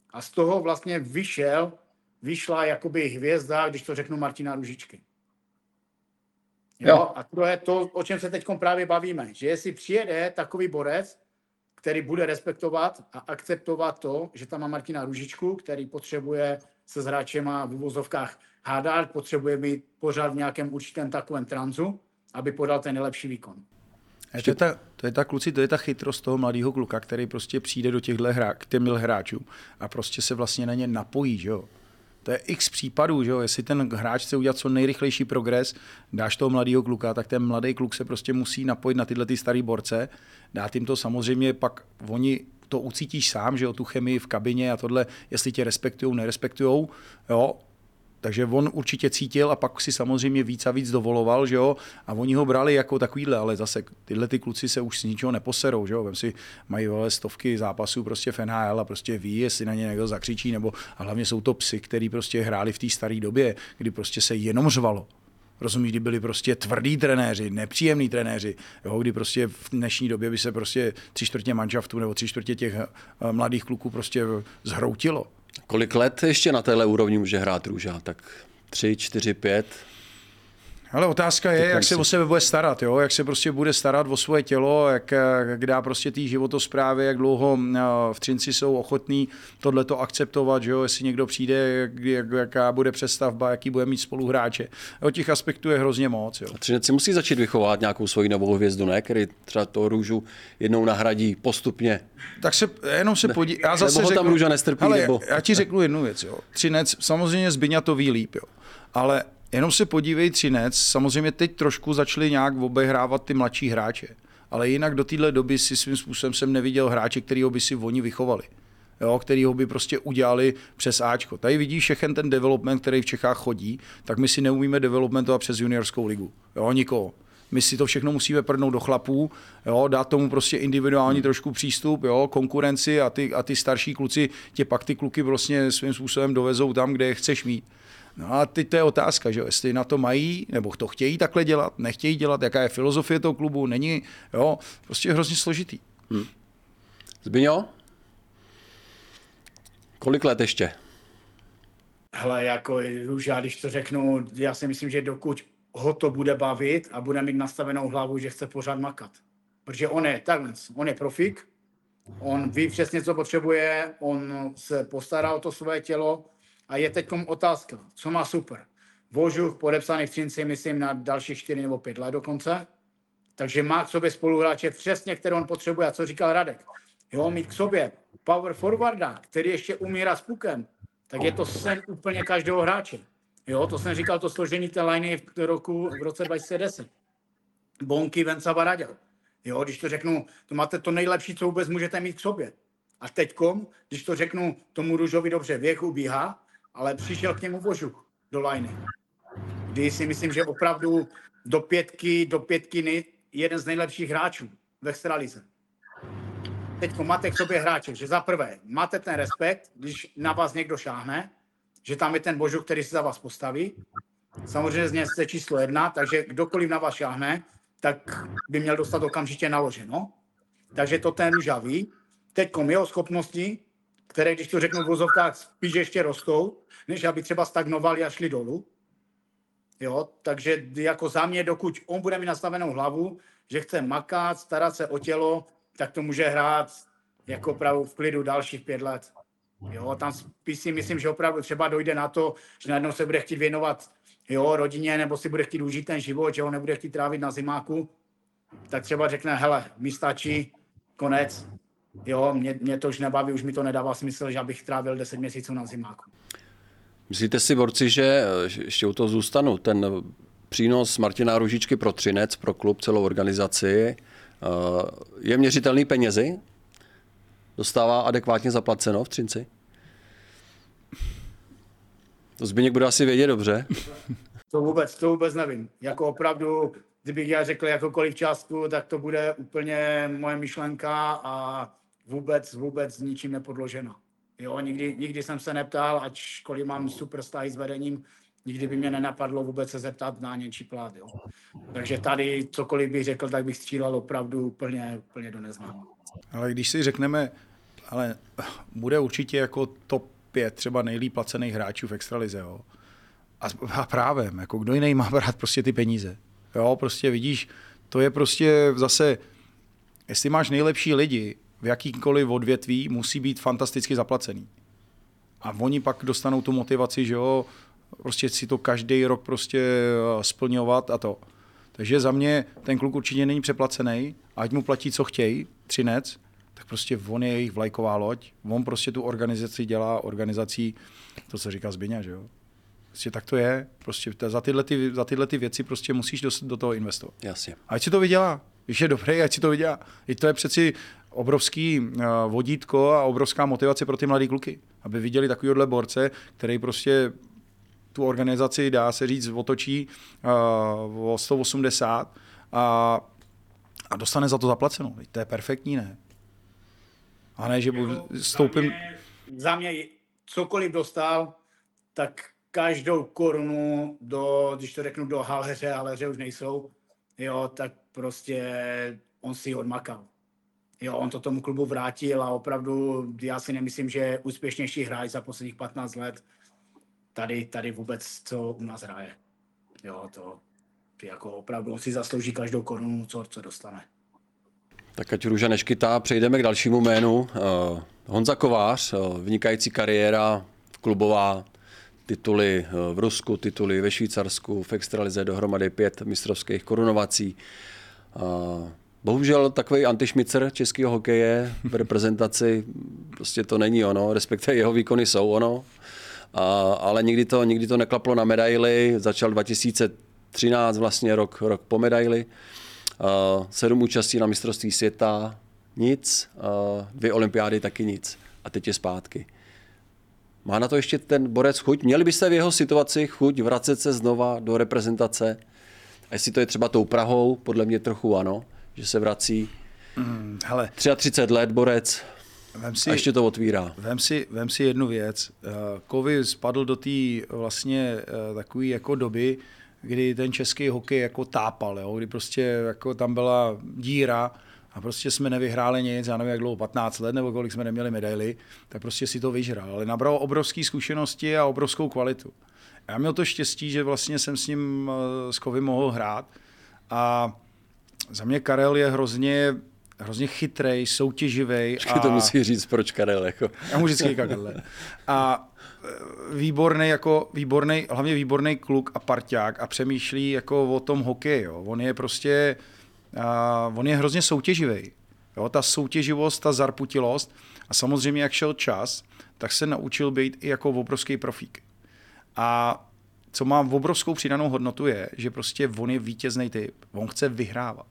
A z toho vlastně vyšel, vyšla jakoby hvězda, když to řeknu Martina Ružičky. Jo? jo. A to je to, o čem se teď právě bavíme. Že jestli přijede takový borec, který bude respektovat a akceptovat to, že tam má Martina Ružičku, který potřebuje se s hráčema v uvozovkách hádat, potřebuje být pořád v nějakém určitém takovém tranzu, aby podal ten nejlepší výkon. To je, ta, to je ta kluci, to je ta chytrost toho mladého kluka, který prostě přijde do těchto hrá, k těm hráčů a prostě se vlastně na ně napojí, že jo. To je x případů, že jo? jestli ten hráč chce udělat co nejrychlejší progres, dáš toho mladého kluka, tak ten mladý kluk se prostě musí napojit na tyhle ty starý borce, dát jim to samozřejmě, pak oni to ucítíš sám, že jo, tu chemii v kabině a tohle, jestli tě respektují, nerespektují, jo, takže on určitě cítil a pak si samozřejmě víc a víc dovoloval, že jo, a oni ho brali jako takovýhle, ale zase tyhle ty kluci se už s ničeho neposerou, že jo, Vem si mají vole stovky zápasů prostě v NHL a prostě ví, jestli na ně někdo zakřičí, nebo a hlavně jsou to psy, který prostě hráli v té staré době, kdy prostě se jenom řvalo. Rozumíš, kdy byli prostě tvrdí trenéři, nepříjemní trenéři, jo, kdy prostě v dnešní době by se prostě tři čtvrtě manšaftů nebo tři čtvrtě těch eh, mladých kluků prostě zhroutilo. Kolik let ještě na téhle úrovni může hrát Růža? Tak tři, čtyři, pět? Ale otázka je, jak se o sebe bude starat, jo? jak se prostě bude starat o svoje tělo, jak, jak dá prostě té životosprávy, jak dlouho eh, v Třinci jsou ochotní tohleto akceptovat, že jo? jestli někdo přijde, jak, jak, jaká bude přestavba, jaký bude mít spoluhráče. O těch aspektů je hrozně moc. Jo. A Třinec si musí začít vychovávat nějakou svoji novou hvězdu, ne? který třeba toho růžu jednou nahradí postupně. Tak se jenom se podí... Já zase nebo řeknu, tam růža nestrpí, ale nebo... já ti řeknu jednu věc. Jo. Třinec, samozřejmě Zbyňa to ví líp, jo. ale Jenom se podívej Třinec, samozřejmě teď trošku začali nějak obehrávat ty mladší hráče, ale jinak do téhle doby si svým způsobem jsem neviděl hráče, kterýho by si oni vychovali. Jo, ho by prostě udělali přes Ačko. Tady vidíš všechen ten development, který v Čechách chodí, tak my si neumíme developmentovat přes juniorskou ligu. Jo, nikoho. My si to všechno musíme prdnout do chlapů, jo, dát tomu prostě individuální hmm. trošku přístup, jo, konkurenci a ty, a ty starší kluci tě pak ty kluky vlastně svým způsobem dovezou tam, kde je chceš mít. No a teď to je otázka, že jo, jestli na to mají, nebo to chtějí takhle dělat, nechtějí dělat, jaká je filozofie toho klubu, není, jo, prostě hrozně složitý. Hmm. Zbyňo? Kolik let ještě? Hele, jako už já když to řeknu, já si myslím, že dokud ho to bude bavit a bude mít nastavenou hlavu, že chce pořád makat. Protože on je takhle, on je profík, On ví přesně, co potřebuje, on se postará o to své tělo a je teď otázka, co má super. Vožuch podepsaný v Třinci, myslím, na další 4 nebo 5 let dokonce. Takže má k sobě spoluhráče přesně, které on potřebuje. A co říkal Radek? Jo, mít k sobě power forwarda, který ještě umírá s pukem, tak je to sen úplně každého hráče. Jo, to jsem říkal, to složení té liney v roku, v roce 2010. Bonky, Venca, Varadil. Jo, když to řeknu, to máte to nejlepší, co vůbec můžete mít k sobě. A teďkom, když to řeknu, tomu Růžovi dobře, věk ubíhá, ale přišel k němu vožuch do liney. Kdy si myslím, že opravdu do pětky, do pětky nej, jeden z nejlepších hráčů ve extralize. Teď máte k sobě hráče, že za prvé máte ten respekt, když na vás někdo šáhne, že tam je ten božuk, který se za vás postaví. Samozřejmě z něj jste číslo jedna, takže kdokoliv na vás šáhne, tak by měl dostat okamžitě naloženo. Takže to ten Růža ví. Teď jeho schopnosti, které, když to řeknu v vozovkách, spíš ještě rostou, než aby třeba stagnovali a šli dolů. Jo, takže jako za mě, dokud on bude mít nastavenou hlavu, že chce makat, starat se o tělo, tak to může hrát jako opravdu v klidu dalších pět let. Jo, tam spíš si myslím, že opravdu třeba dojde na to, že najednou se bude chtít věnovat jo, rodině, nebo si bude chtít užít ten život, že ho nebude chtít trávit na zimáku, tak třeba řekne, hele, mi stačí, konec, jo, mě, mě to už nebaví, už mi to nedává smysl, že abych trávil 10 měsíců na zimáku. Myslíte si, borci, že ještě u toho zůstanu, ten přínos Martina Ružičky pro Třinec, pro klub, celou organizaci, eh, je měřitelný penězi? Dostává adekvátně zaplaceno v Třinci? To Zbigněk bude asi vědět dobře. To vůbec, to vůbec nevím. Jako opravdu, kdybych já řekl jakoukoliv částku, tak to bude úplně moje myšlenka a vůbec, vůbec ničím nepodložena. Jo, nikdy, nikdy jsem se neptal, ačkoliv mám super vztahy s vedením, nikdy by mě nenapadlo vůbec se zeptat na něčí plát. Jo. Takže tady cokoliv bych řekl, tak bych střílel opravdu úplně, úplně do neznáma. Ale když si řekneme, ale bude určitě jako top 5 třeba nejlíp placených hráčů v extralize, jo. A, a právě, jako kdo jiný má brát prostě ty peníze. Jo, prostě vidíš, to je prostě zase, jestli máš nejlepší lidi v jakýkoliv odvětví, musí být fantasticky zaplacený. A oni pak dostanou tu motivaci, že jo, prostě si to každý rok prostě eh, splňovat a to. Takže za mě ten kluk určitě není přeplacený, ať mu platí, co chtějí, třinec, tak prostě on je jejich vlajková loď. On prostě tu organizaci dělá organizací, to, co říká Zbyňa, že jo. Prostě tak to je. Prostě za tyhle, ty, za tyhle ty věci prostě musíš do, do toho investovat. Jasně. Ať si to vydělá. Když je dobrý, ať si to vydělá. I to je přeci obrovský uh, vodítko a obrovská motivace pro ty mladé kluky. Aby viděli takovýhle borce, který prostě tu organizaci, dá se říct, otočí uh, o 180 a, a dostane za to zaplaceno. To je perfektní, ne? A ne, že jako stoupím... Za mě, za mě cokoliv dostal, tak každou korunu do, když to řeknu, do haleře, haleře už nejsou, jo, tak prostě on si odmakal. Jo, on to tomu klubu vrátil a opravdu já si nemyslím, že je úspěšnější hráč za posledních 15 let tady, tady vůbec, co u nás hraje. Jo, to jako opravdu on si zaslouží každou korunu, co, co dostane. Tak ať Růža neškytá, přejdeme k dalšímu jménu. Uh, Honza Kovář, uh, vynikající kariéra, klubová, tituly uh, v Rusku, tituly ve Švýcarsku, v extralize dohromady pět mistrovských korunovací. Bohužel takový antišmicer českého hokeje v reprezentaci prostě to není ono, respektive jeho výkony jsou ono, a, ale nikdy to, nikdy to neklaplo na medaily, začal 2013 vlastně rok, rok po medaili. Uh, sedm účastí na mistrovství světa, nic, uh, dvě olympiády taky nic. A teď je zpátky. Má na to ještě ten borec chuť? Měli byste v jeho situaci chuť vracet se znova do reprezentace? A jestli to je třeba tou Prahou, podle mě trochu ano, že se vrací. Mm, hele. 33 let borec, Vem si, a ještě to otvírá. Vem si, vem si jednu věc. Kovy spadl do té vlastně takové jako doby, kdy ten český hokej jako tápal, jo? kdy prostě jako tam byla díra a prostě jsme nevyhráli nic, já nevím jak dlouho, 15 let nebo kolik jsme neměli medaily, tak prostě si to vyžral. Ale nabral obrovské zkušenosti a obrovskou kvalitu. Já měl to štěstí, že vlastně jsem s ním eh, s Kovy mohl hrát a za mě Karel je hrozně hrozně chytrej, soutěživý. A... to musí říct, proč Karel. Jako. Já mu vždycky říkám Karel. A e, výborný, jako výborný, hlavně výborný kluk a parťák a přemýšlí jako o tom hokeji. Jo. On je prostě, uh, on je hrozně soutěživý. Jo, ta soutěživost, ta zarputilost a samozřejmě, jak šel čas, tak se naučil být i jako obrovský profík. A co má obrovskou přidanou hodnotu je, že prostě on je vítězný typ. On chce vyhrávat.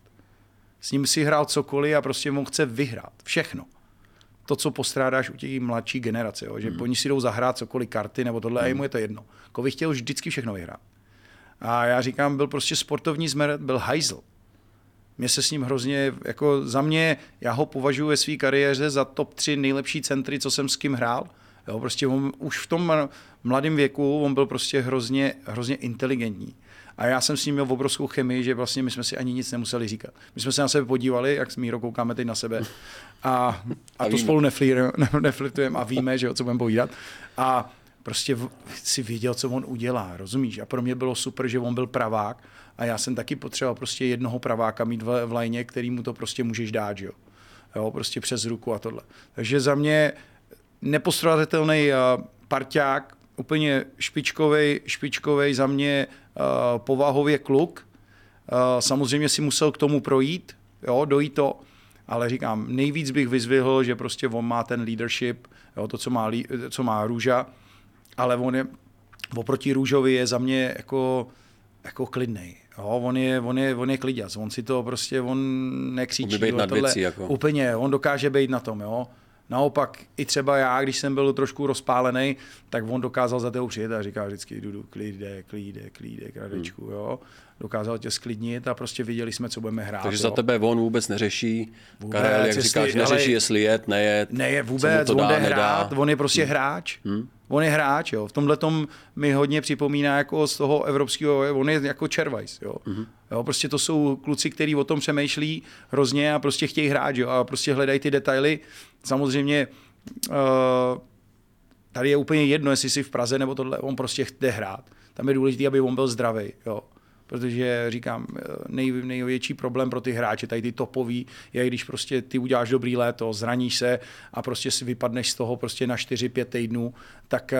S ním si hrál cokoliv a prostě on chce vyhrát. Všechno. To, co postrádáš u těch mladší generace, jo? že hmm. oni si jdou zahrát cokoliv, karty nebo tohle, hmm. a jemu je to jedno. Kovy chtěl vždycky všechno vyhrát. A já říkám, byl prostě sportovní zmeret, byl hajzl. Mě se s ním hrozně, jako za mě, já ho považuji ve své kariéře za top 3 nejlepší centry, co jsem s kým hrál. Jo, prostě on, už v tom mladém věku on byl prostě hrozně, hrozně inteligentní. A já jsem s ním měl obrovskou chemii, že vlastně my jsme si ani nic nemuseli říkat. My jsme se na sebe podívali, jak s Míro koukáme teď na sebe a, a, a to spolu neflirtujeme a víme, že o co budeme povídat. A prostě si viděl, co on udělá, rozumíš? A pro mě bylo super, že on byl pravák a já jsem taky potřeboval prostě jednoho praváka mít v, v lajně, který mu to prostě můžeš dát, jo? jo? prostě přes ruku a tohle. Takže za mě nepostradatelný uh, parťák, úplně špičkový, špičkový za mě uh, povahově kluk. Uh, samozřejmě si musel k tomu projít, jo, dojít to, ale říkám, nejvíc bych vyzvihl, že prostě on má ten leadership, jo, to, co má, co má Růža, ale on je, oproti Růžovi je za mě jako, jako klidnej. Jo, on je, on je, on je kliděc, on si to prostě, on nekřičí. být nad věcí, jako. Úplně, on dokáže být na tom, jo. Naopak i třeba já, když jsem byl trošku rozpálený, tak on dokázal za tebou přijet a říká vždycky, Dudu, klíde, klíde, klíde, kradečku, hmm. jo. Dokázal tě sklidnit a prostě viděli jsme, co budeme hrát. Takže jo. za tebe on vůbec neřeší. Vůbec, Karel, jak jestli, říkáš, neřeší, ale, jestli jet, nejet. Neje vůbec, to on jde hrát, on je prostě hmm. hráč. Hmm. On je hráč, jo. V tomhle tom mi hodně připomíná jako z toho evropského, on je jako Červajs, jo. Mm-hmm. jo. Prostě to jsou kluci, kteří o tom přemýšlí hrozně a prostě chtějí hrát, jo. A prostě hledají ty detaily. Samozřejmě uh, tady je úplně jedno, jestli jsi v Praze nebo tohle, on prostě chce hrát. Tam je důležité, aby on byl zdravý, jo protože říkám, nej, největší problém pro ty hráče, tady ty topový, je, když prostě ty uděláš dobrý léto, zraníš se a prostě si vypadneš z toho prostě na 4-5 týdnů, tak,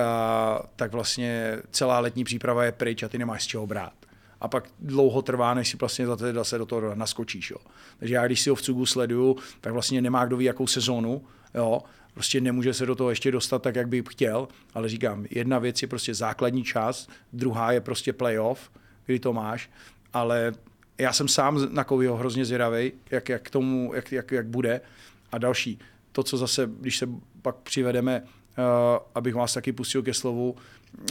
tak vlastně celá letní příprava je pryč a ty nemáš z čeho brát a pak dlouho trvá, než si vlastně zase do toho naskočíš. Jo. Takže já, když si ho v Cugu sleduju, tak vlastně nemá kdo ví, jakou sezónu, jo, prostě nemůže se do toho ještě dostat tak, jak by chtěl, ale říkám, jedna věc je prostě základní část, druhá je prostě playoff, kdy to máš, ale já jsem sám na Kovyho hrozně zvědavý, jak, jak, tomu, jak, jak, jak bude. A další, to, co zase, když se pak přivedeme, uh, abych vás taky pustil ke slovu,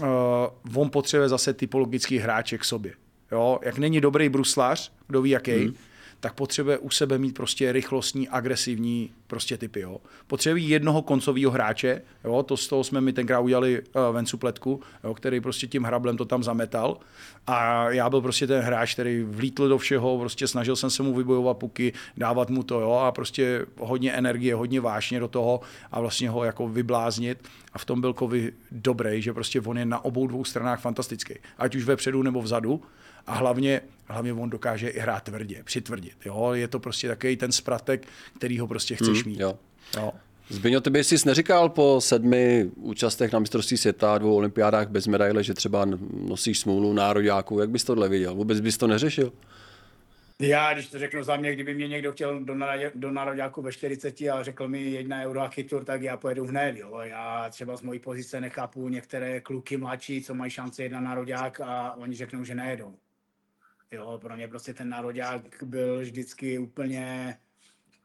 uh, on potřebuje zase typologický hráče k sobě. Jo? Jak není dobrý bruslař, kdo ví jaký, hmm tak potřebuje u sebe mít prostě rychlostní, agresivní prostě typy. Jo. Potřebuje jednoho koncového hráče, jo, to z toho jsme mi tenkrát udělali uh, Vencu Pletku, jo, který prostě tím hrablem to tam zametal. A já byl prostě ten hráč, který vlítl do všeho, prostě snažil jsem se mu vybojovat puky, dávat mu to, jo, a prostě hodně energie, hodně vášně do toho a vlastně ho jako vybláznit. A v tom byl Kovy dobrý, že prostě on je na obou dvou stranách fantastický. Ať už vepředu nebo vzadu a hlavně, hlavně on dokáže i hrát tvrdě, přitvrdit. Jo? Je to prostě takový ten spratek, který ho prostě chceš hmm, mít. Jo. Jo. Zbyňo, ty jsi neříkal po sedmi účastech na mistrovství světa, dvou olympiádách bez medaile, že třeba nosíš smůlu nároďáků. Jak bys tohle viděl? Vůbec bys to neřešil? Já, když to řeknu za mě, kdyby mě někdo chtěl do, do nároďáku ve 40 a řekl mi jedna euro a chytur, tak já pojedu hned. Jo. Já třeba z mojí pozice nechápu některé kluky mladší, co mají šanci jít na nároďák a oni řeknou, že nejedou. Jo, pro mě prostě ten nároďák byl vždycky úplně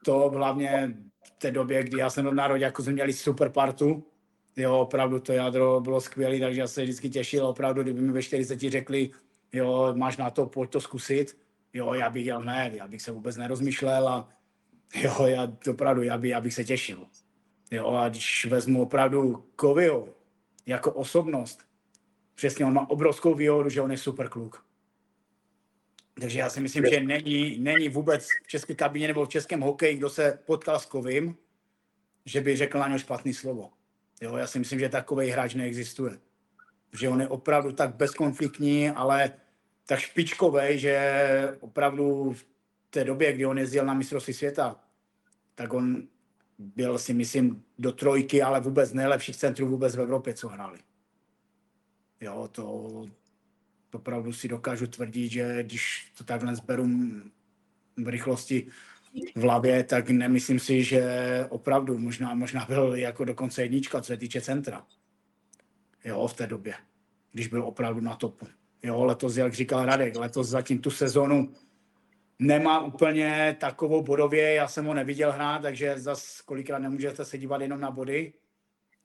to, hlavně v té době, kdy já jsem do nároďáku jsme měli super partu. Jo, opravdu to jádro bylo skvělé, takže já se vždycky těšil, opravdu, kdyby mi ve 40 řekli, jo, máš na to, pojď to zkusit. Jo, já bych jel ne, já bych se vůbec nerozmýšlel a jo, já opravdu, já, by, já bych se těšil. Jo, a když vezmu opravdu Kovio jako osobnost, přesně on má obrovskou výhodu, že on je super kluk. Takže já si myslím, že není, není vůbec v české kabině nebo v českém hokeji, kdo se potkal s Kovým, že by řekl na něj špatný slovo. Jo, já si myslím, že takový hráč neexistuje. Že on je opravdu tak bezkonfliktní, ale tak špičkový, že opravdu v té době, kdy on jezdil na mistrovství světa, tak on byl si myslím do trojky, ale vůbec nejlepších centrů vůbec v Evropě, co hráli. Jo, to opravdu si dokážu tvrdit, že když to takhle zberu v rychlosti v hlavě, tak nemyslím si, že opravdu možná, možná byl jako dokonce jednička, co se týče centra. Jo, v té době, když byl opravdu na topu. Jo, letos, jak říkal Radek, letos zatím tu sezonu nemá úplně takovou bodově, já jsem ho neviděl hrát, takže zase kolikrát nemůžete se dívat jenom na body,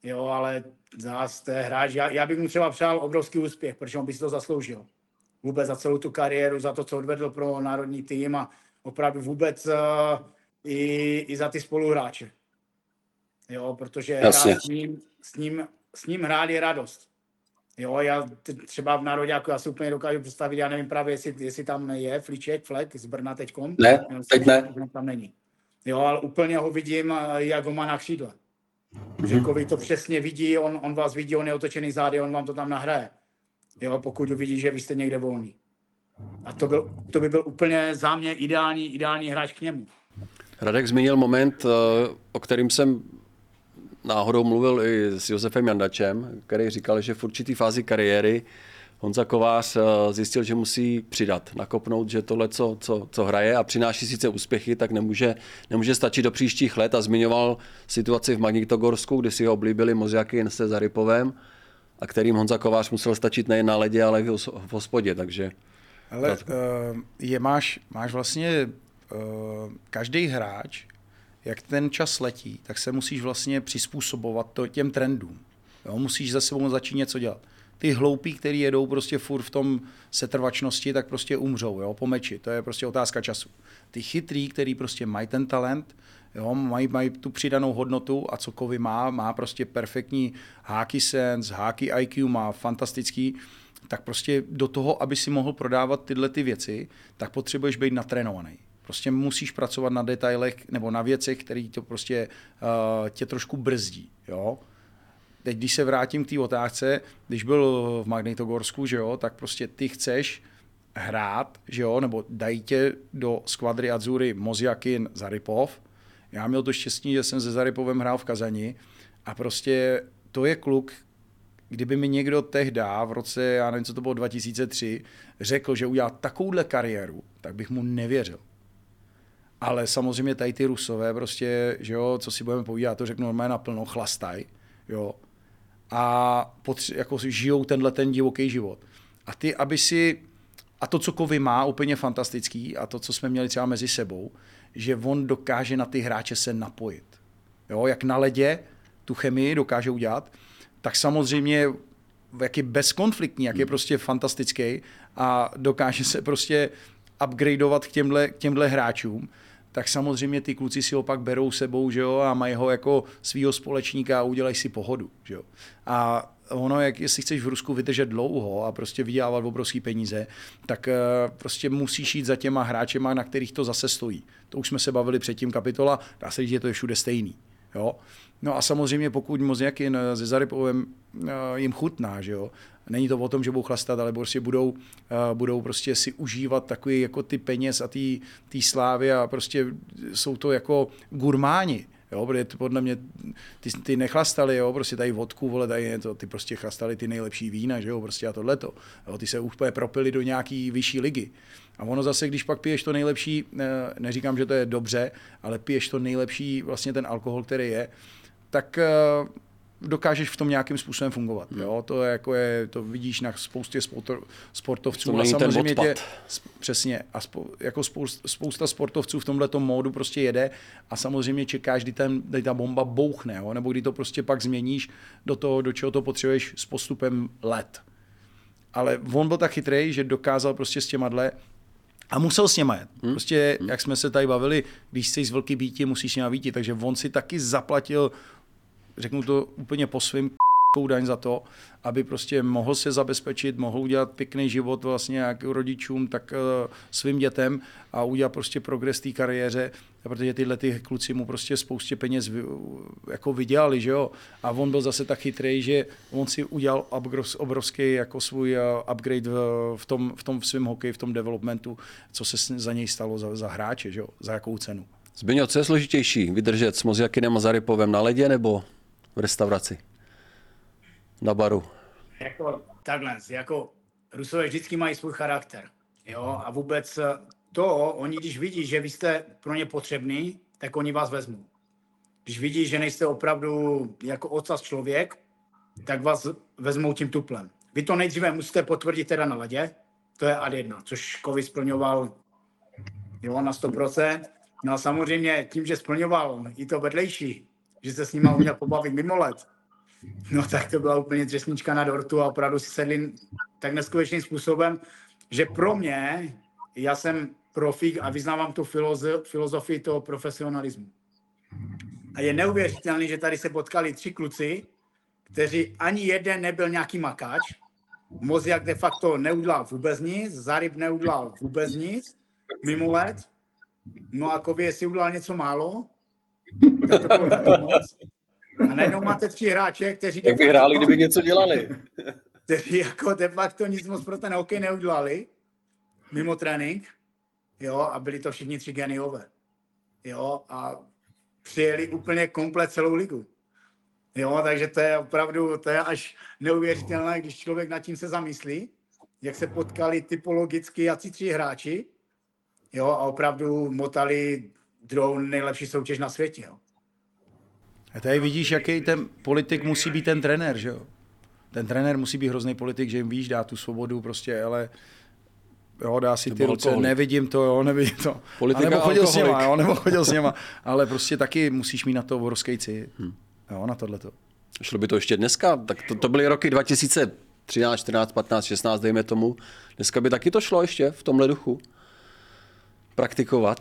jo, ale zase to je hráč, já, já bych mu třeba přál obrovský úspěch, protože on by si to zasloužil. Vůbec za celou tu kariéru, za to, co odvedl pro národní tým a opravdu vůbec uh, i, i za ty spoluhráče. Jo, protože s ním, s, ním, s ním hrát je radost. Jo, já třeba v národě, jako já si úplně dokážu představit, já nevím právě, jestli, jestli tam je Flíček, Flek z Brna teďkom. Ne, teď ne. Tam není. Jo, ale úplně ho vidím, jak ho má na křídle. Mm-hmm. to přesně vidí, on, on vás vidí, on je otočený zády, on vám to tam nahraje. Jo, pokud vidí, že vy jste někde volný. A to, byl, to by byl úplně za mě ideální, ideální hráč k němu. Radek zmínil moment, eh, o kterým jsem náhodou mluvil i s Josefem Jandačem, který říkal, že v určitý fázi kariéry Honza Kovář eh, zjistil, že musí přidat, nakopnout, že tohle, co, co, co hraje a přináší sice úspěchy, tak nemůže, nemůže stačit do příštích let a zmiňoval situaci v Magnitogorsku, kde si ho oblíbili Moziaky se Zarypovem a kterým Honza Kovář musel stačit nejen na ledě, ale i v hospodě, takže... Ale uh, je, máš, máš vlastně uh, každý hráč jak ten čas letí, tak se musíš vlastně přizpůsobovat to, těm trendům. Jo, musíš za sebou začít něco dělat. Ty hloupí, kteří jedou prostě furt v tom setrvačnosti, tak prostě umřou jo, po meči. To je prostě otázka času. Ty chytrý, který prostě mají ten talent, jo, mají, mají tu přidanou hodnotu a co Kovy má, má prostě perfektní háky sense, háky IQ, má fantastický, tak prostě do toho, aby si mohl prodávat tyhle ty věci, tak potřebuješ být natrénovaný. Prostě musíš pracovat na detailech nebo na věcech, které to prostě uh, tě trošku brzdí. Jo? Teď, když se vrátím k té otázce, když byl v Magnitogorsku, že jo, tak prostě ty chceš hrát, že jo, nebo dají tě do skvadry Azury Mozjakin Zarypov. Já měl to štěstí, že jsem se Zarypovem hrál v Kazani a prostě to je kluk, kdyby mi někdo tehdy v roce, já nevím, co to bylo, 2003, řekl, že udělá takovouhle kariéru, tak bych mu nevěřil. Ale samozřejmě tady ty rusové prostě, že jo, co si budeme povídat, to řeknu normálně naplno, chlastaj, jo. A potři- jako žijou tenhle ten divoký život. A ty, aby si, a to, co Kovy má, úplně fantastický, a to, co jsme měli třeba mezi sebou, že on dokáže na ty hráče se napojit. Jo, jak na ledě tu chemii dokáže udělat, tak samozřejmě jak je bezkonfliktní, jak je prostě fantastický a dokáže se prostě upgradeovat k těmhle, k těmhle hráčům, tak samozřejmě ty kluci si ho pak berou sebou, že jo, a mají ho jako svého společníka a udělají si pohodu, že jo. A ono, jak jestli chceš v Rusku vydržet dlouho a prostě vydělávat obrovské peníze, tak uh, prostě musíš jít za těma hráčema, na kterých to zase stojí. To už jsme se bavili předtím kapitola, dá se říct, že to je všude stejný. Jo? No a samozřejmě pokud Mozjakin se Zarypovem uh, jim chutná, že jo, Není to o tom, že budou chlastat, ale prostě budou, uh, budou prostě si užívat takový jako ty peněz a ty slávy a prostě jsou to jako gurmáni. Jo, protože podle mě ty, ty nechlastali, jo, prostě tady vodku, vole, tady to, ty prostě chlastali ty nejlepší vína, že jo, prostě a tohleto. Jo, ty se úplně propili do nějaký vyšší ligy. A ono zase, když pak piješ to nejlepší, ne, neříkám, že to je dobře, ale piješ to nejlepší, vlastně ten alkohol, který je, tak uh, dokážeš v tom nějakým způsobem fungovat. Hmm. Jo? To, je, jako je, to vidíš na spoustě sportovců. To a samozřejmě tě, přesně, a spo, jako spousta, spousta sportovců v tomhle módu prostě jede a samozřejmě čekáš, kdy, ten, kdy ta bomba bouchne, jo? nebo kdy to prostě pak změníš do toho, do čeho to potřebuješ s postupem let. Ale on byl tak chytrý, že dokázal prostě s těma dle a musel s něma jet. Hmm. Prostě, hmm. jak jsme se tady bavili, když jsi z velký býti, musíš s něma býti. Takže on si taky zaplatil řeknu to úplně po svým daň za to, aby prostě mohl se zabezpečit, mohl udělat pěkný život vlastně jak rodičům, tak uh, svým dětem a udělat prostě progres té kariéře, protože tyhle ty kluci mu prostě spoustě peněz jako vydělali, že jo. A on byl zase tak chytrý, že on si udělal obrovský jako svůj uh, upgrade v, v, tom, v tom svém hokeji, v tom developmentu, co se za něj stalo za, za hráče, že jo, za jakou cenu. Zbyňo, co je složitější? Vydržet s Moziakinem a Zarypovem na ledě nebo v restauraci? Na baru? Jako takhle, jako Rusové vždycky mají svůj charakter. Jo, a vůbec to, oni když vidí, že vy jste pro ně potřebný, tak oni vás vezmou. Když vidí, že nejste opravdu jako ocas člověk, tak vás vezmou tím tuplem. Vy to nejdříve musíte potvrdit teda na ledě, to je ad 1, což Kovy splňoval jo, na 100%. No a samozřejmě tím, že splňoval i to vedlejší, že se s nima uměl pobavit mimo let, no tak to byla úplně třesnička na dortu a opravdu si sedli tak neskutečným způsobem, že pro mě, já jsem profík a vyznávám tu filozo- filozofii toho profesionalismu. A je neuvěřitelné, že tady se potkali tři kluci, kteří ani jeden nebyl nějaký makáč. Moziak de facto neudělal vůbec nic, Zaryb neudělal vůbec nic, mimo let. No a Kově si udělal něco málo. A najednou máte tři hráče, kteří... Jak by hráli, kdyby něco dělali. Kteří jako de facto nic moc pro ten hokej neudělali, mimo trénink, jo, a byli to všichni tři geniové. Jo, a přijeli úplně komplet celou ligu. Jo, takže to je opravdu, to je až neuvěřitelné, když člověk nad tím se zamyslí, jak se potkali typologicky jací tři hráči, jo, a opravdu motali druhou nejlepší soutěž na světě, jo. A tady vidíš, jaký ten politik musí být ten trenér, že jo? Ten trenér musí být hrozný politik, že jim víš, dá tu svobodu prostě, ale jo, dá si ty ruce, alkoholik. nevidím to, jo, nevidím to. Politika a nebo chodil s alkoholik. něma, jo, nebo chodil s něma, ale prostě taky musíš mít na to obrovský cit, Hmm. jo, na tohleto. Šlo by to ještě dneska? Tak to, to byly roky 2013, 14, 15, 16, dejme tomu. Dneska by taky to šlo ještě v tomhle duchu? Praktikovat?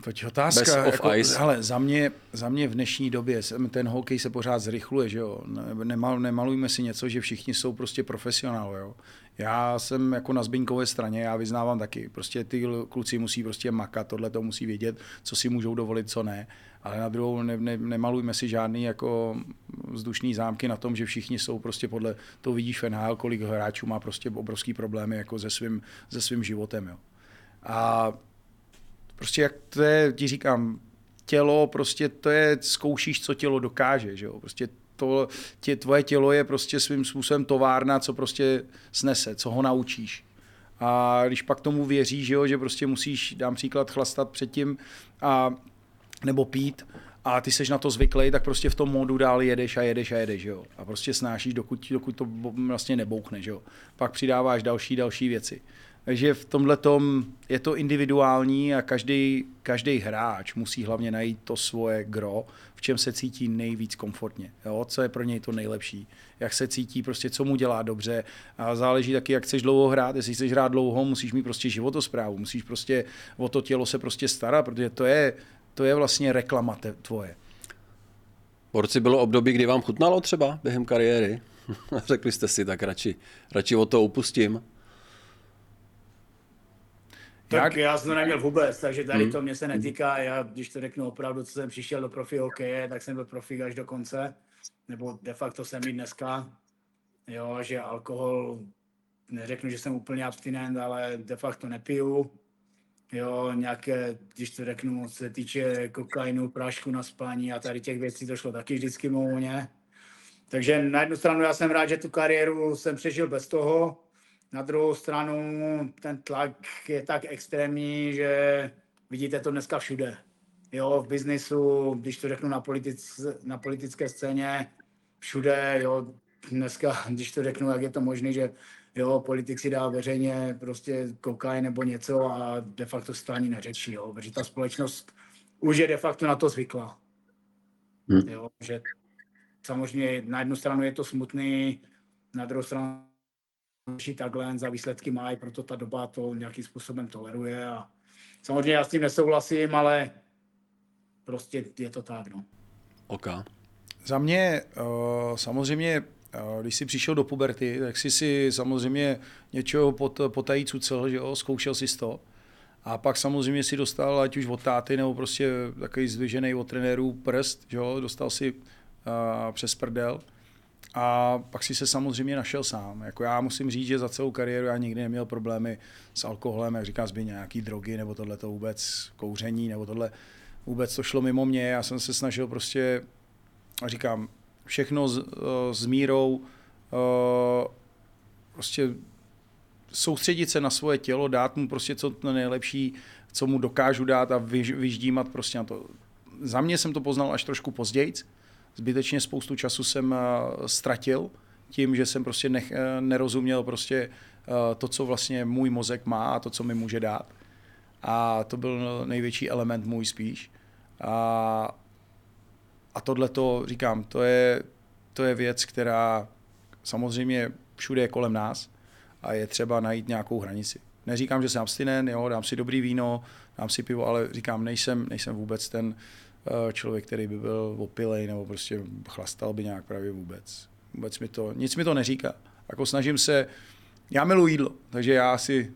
To je otázka. Of jako, ice. hele, za mě, za mě v dnešní době ten hokej se pořád zrychluje, že jo. Ne- Nemal, nemalujme si něco, že všichni jsou prostě profesionálové, jo. Já jsem jako na Zbyňkové straně, já vyznávám taky. Prostě ty kluci musí prostě makat, tohle to musí vědět, co si můžou dovolit, co ne. Ale na druhou ne, ne, nemalujme si žádný jako vzdušný zámky na tom, že všichni jsou prostě podle, to vidíš v NHL, kolik hráčů má prostě obrovský problémy jako se svým, se svým životem, jo. A prostě jak to je, ti říkám, tělo, prostě to je, zkoušíš, co tělo dokáže, že jo, prostě to, tě, tvoje tělo je prostě svým způsobem továrna, co prostě snese, co ho naučíš. A když pak tomu věříš, že, jo, že prostě musíš, dám příklad, chlastat předtím a, nebo pít, a ty seš na to zvyklý, tak prostě v tom módu dál jedeš a jedeš a jedeš, jo. A prostě snášíš, dokud, dokud to vlastně nebouchne, jo. Pak přidáváš další, další věci. Takže v tomhle tom je to individuální a každý, každý hráč musí hlavně najít to svoje gro, v čem se cítí nejvíc komfortně, jo? co je pro něj to nejlepší, jak se cítí, prostě co mu dělá dobře a záleží taky, jak chceš dlouho hrát, jestli chceš hrát dlouho, musíš mít prostě životosprávu, musíš prostě o to tělo se prostě starat, protože to je, to je vlastně reklama te, tvoje. Borci, bylo období, kdy vám chutnalo třeba během kariéry? Řekli jste si, tak radši, radši o to upustím. Tak Jak? já jsem to neměl vůbec, takže tady to mě se netýká. Já, když to řeknu opravdu, co jsem přišel do profi hokeje, tak jsem byl profík až do konce, nebo de facto jsem i dneska. Jo, že alkohol, neřeknu, že jsem úplně abstinent, ale de facto nepiju. Jo, nějaké, když to řeknu, co se týče kokainu, prášku na spání a tady těch věcí, to šlo taky vždycky volně. Takže na jednu stranu já jsem rád, že tu kariéru jsem přežil bez toho, na druhou stranu ten tlak je tak extrémní, že vidíte to dneska všude. Jo, v biznisu, když to řeknu na, politic, na politické scéně, všude, jo, dneska, když to řeknu, jak je to možné, že jo, politik si dá veřejně prostě kokain nebo něco a de facto se to ani neřečí, jo, protože ta společnost už je de facto na to zvyklá. Hmm. Jo, že samozřejmě na jednu stranu je to smutný, na druhou stranu řeší takhle, za výsledky mají, proto ta doba to nějakým způsobem toleruje a samozřejmě já s tím nesouhlasím, ale prostě je to tak, no. OK. Za mě uh, samozřejmě, uh, když jsi přišel do puberty, tak jsi si samozřejmě něčeho pot, potají cucel, že jo, zkoušel jsi to. A pak samozřejmě si dostal, ať už od táty, nebo prostě takový zdvižený od trenérů prst, že jo, dostal si uh, přes prdel. A pak si se samozřejmě našel sám. Jako já musím říct, že za celou kariéru já nikdy neměl problémy s alkoholem, jak říká Zbyně, nějaký drogy nebo tohle to vůbec kouření nebo tohle vůbec to šlo mimo mě. Já jsem se snažil prostě, říkám, všechno s, eh, s mírou, eh, prostě soustředit se na svoje tělo, dát mu prostě co to nejlepší, co mu dokážu dát a vyž, vyždímat prostě na to. Za mě jsem to poznal až trošku později. Zbytečně spoustu času jsem eh, ztratil tím, že jsem prostě nech, nerozuměl prostě to, co vlastně můj mozek má a to, co mi může dát. A to byl největší element můj spíš. A, a tohle to, říkám, to je, to je věc, která samozřejmě všude je kolem nás a je třeba najít nějakou hranici. Neříkám, že jsem abstinent, jo, dám si dobrý víno, dám si pivo, ale říkám, nejsem, nejsem vůbec ten uh, člověk, který by byl opilej nebo prostě chlastal by nějak právě vůbec. Vůbec mi to, nic mi to neříká. Jako snažím se, já miluji jídlo, takže já si,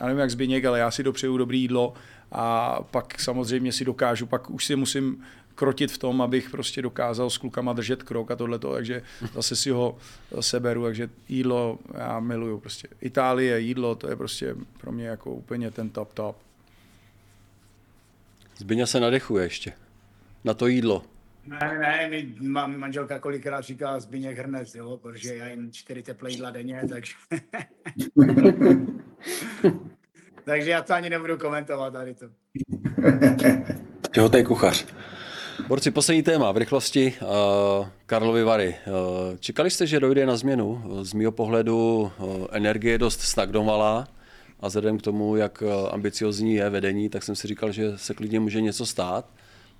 já nevím jak Zbyněk, ale já si dopřeju dobré jídlo a pak samozřejmě si dokážu, pak už si musím krotit v tom, abych prostě dokázal s klukama držet krok a tohleto, takže zase si ho seberu, takže jídlo já miluju prostě. Itálie, jídlo, to je prostě pro mě jako úplně ten top top. Zbyňa se nadechuje ještě na to jídlo. Ne, ne, mi manželka kolikrát říká Zbyněk hrnec, jo, protože já jim čtyři teplé jídla denně, takže... takže já to ani nebudu komentovat tady to. Těhotný kuchař. Borci, poslední téma v rychlosti. Uh, Karlovy Vary. Uh, čekali jste, že dojde na změnu? Z mého pohledu uh, energie dost stagnovala a vzhledem k tomu, jak ambiciozní je vedení, tak jsem si říkal, že se klidně může něco stát,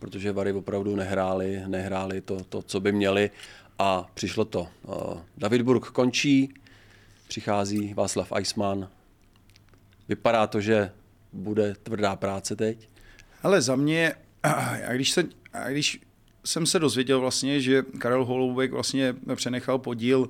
protože Vary opravdu nehráli, nehráli to, to, co by měli a přišlo to. David Burg končí, přichází Václav Eisman. Vypadá to, že bude tvrdá práce teď. Ale za mě, a když, se, a když jsem se dozvěděl vlastně, že Karel Holoubek vlastně přenechal podíl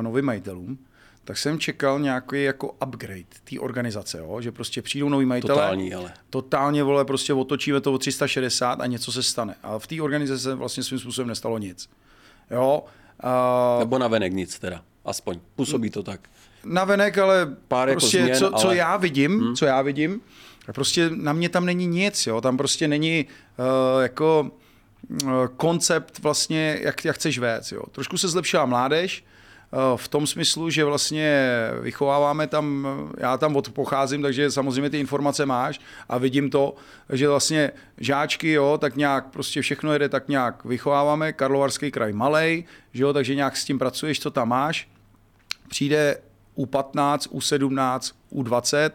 novým majitelům, tak jsem čekal nějaký jako upgrade té organizace, jo? že prostě přijdou noví majitelé. Totální, ale. Totálně, vole, prostě otočíme to o 360 a něco se stane. A v té organizaci vlastně svým způsobem nestalo nic. Jo? Uh, Nebo na venek nic teda, aspoň. Působí to tak. Na venek, ale Pár jako prostě, jako změn, co, co ale... já vidím, hmm. co já vidím, Prostě na mě tam není nic, jo? tam prostě není uh, jako uh, koncept vlastně, jak, jak chceš vést. Jo? Trošku se zlepšila mládež, v tom smyslu, že vlastně vychováváme tam, já tam od pocházím, takže samozřejmě ty informace máš a vidím to, že vlastně žáčky, jo, tak nějak prostě všechno jede tak nějak vychováváme, Karlovarský kraj malej, že jo, takže nějak s tím pracuješ, co tam máš, přijde U15, U17, U20,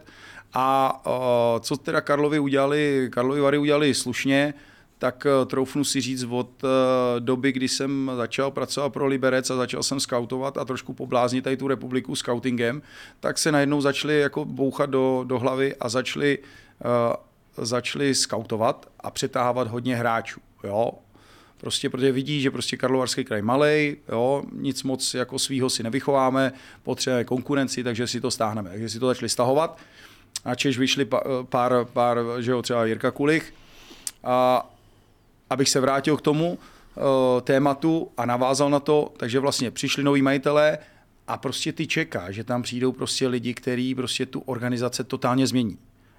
a uh, co teda Karlovi udělali, Karlovi Vary udělali slušně, tak uh, troufnu si říct od uh, doby, kdy jsem začal pracovat pro Liberec a začal jsem scoutovat a trošku pobláznit tady tu republiku scoutingem, tak se najednou začali jako bouchat do, do hlavy a začali, uh, začali scoutovat a přetáhávat hodně hráčů. Jo? Prostě protože vidí, že prostě Karlovarský kraj malej, jo, nic moc jako svýho si nevychováme, potřebujeme konkurenci, takže si to stáhneme. Takže si to začali stahovat a Češ vyšli pár, pár že jo, třeba Jirka Kulich. A abych se vrátil k tomu uh, tématu a navázal na to, takže vlastně přišli noví majitelé a prostě ty čeká, že tam přijdou prostě lidi, kteří prostě tu organizace totálně změní.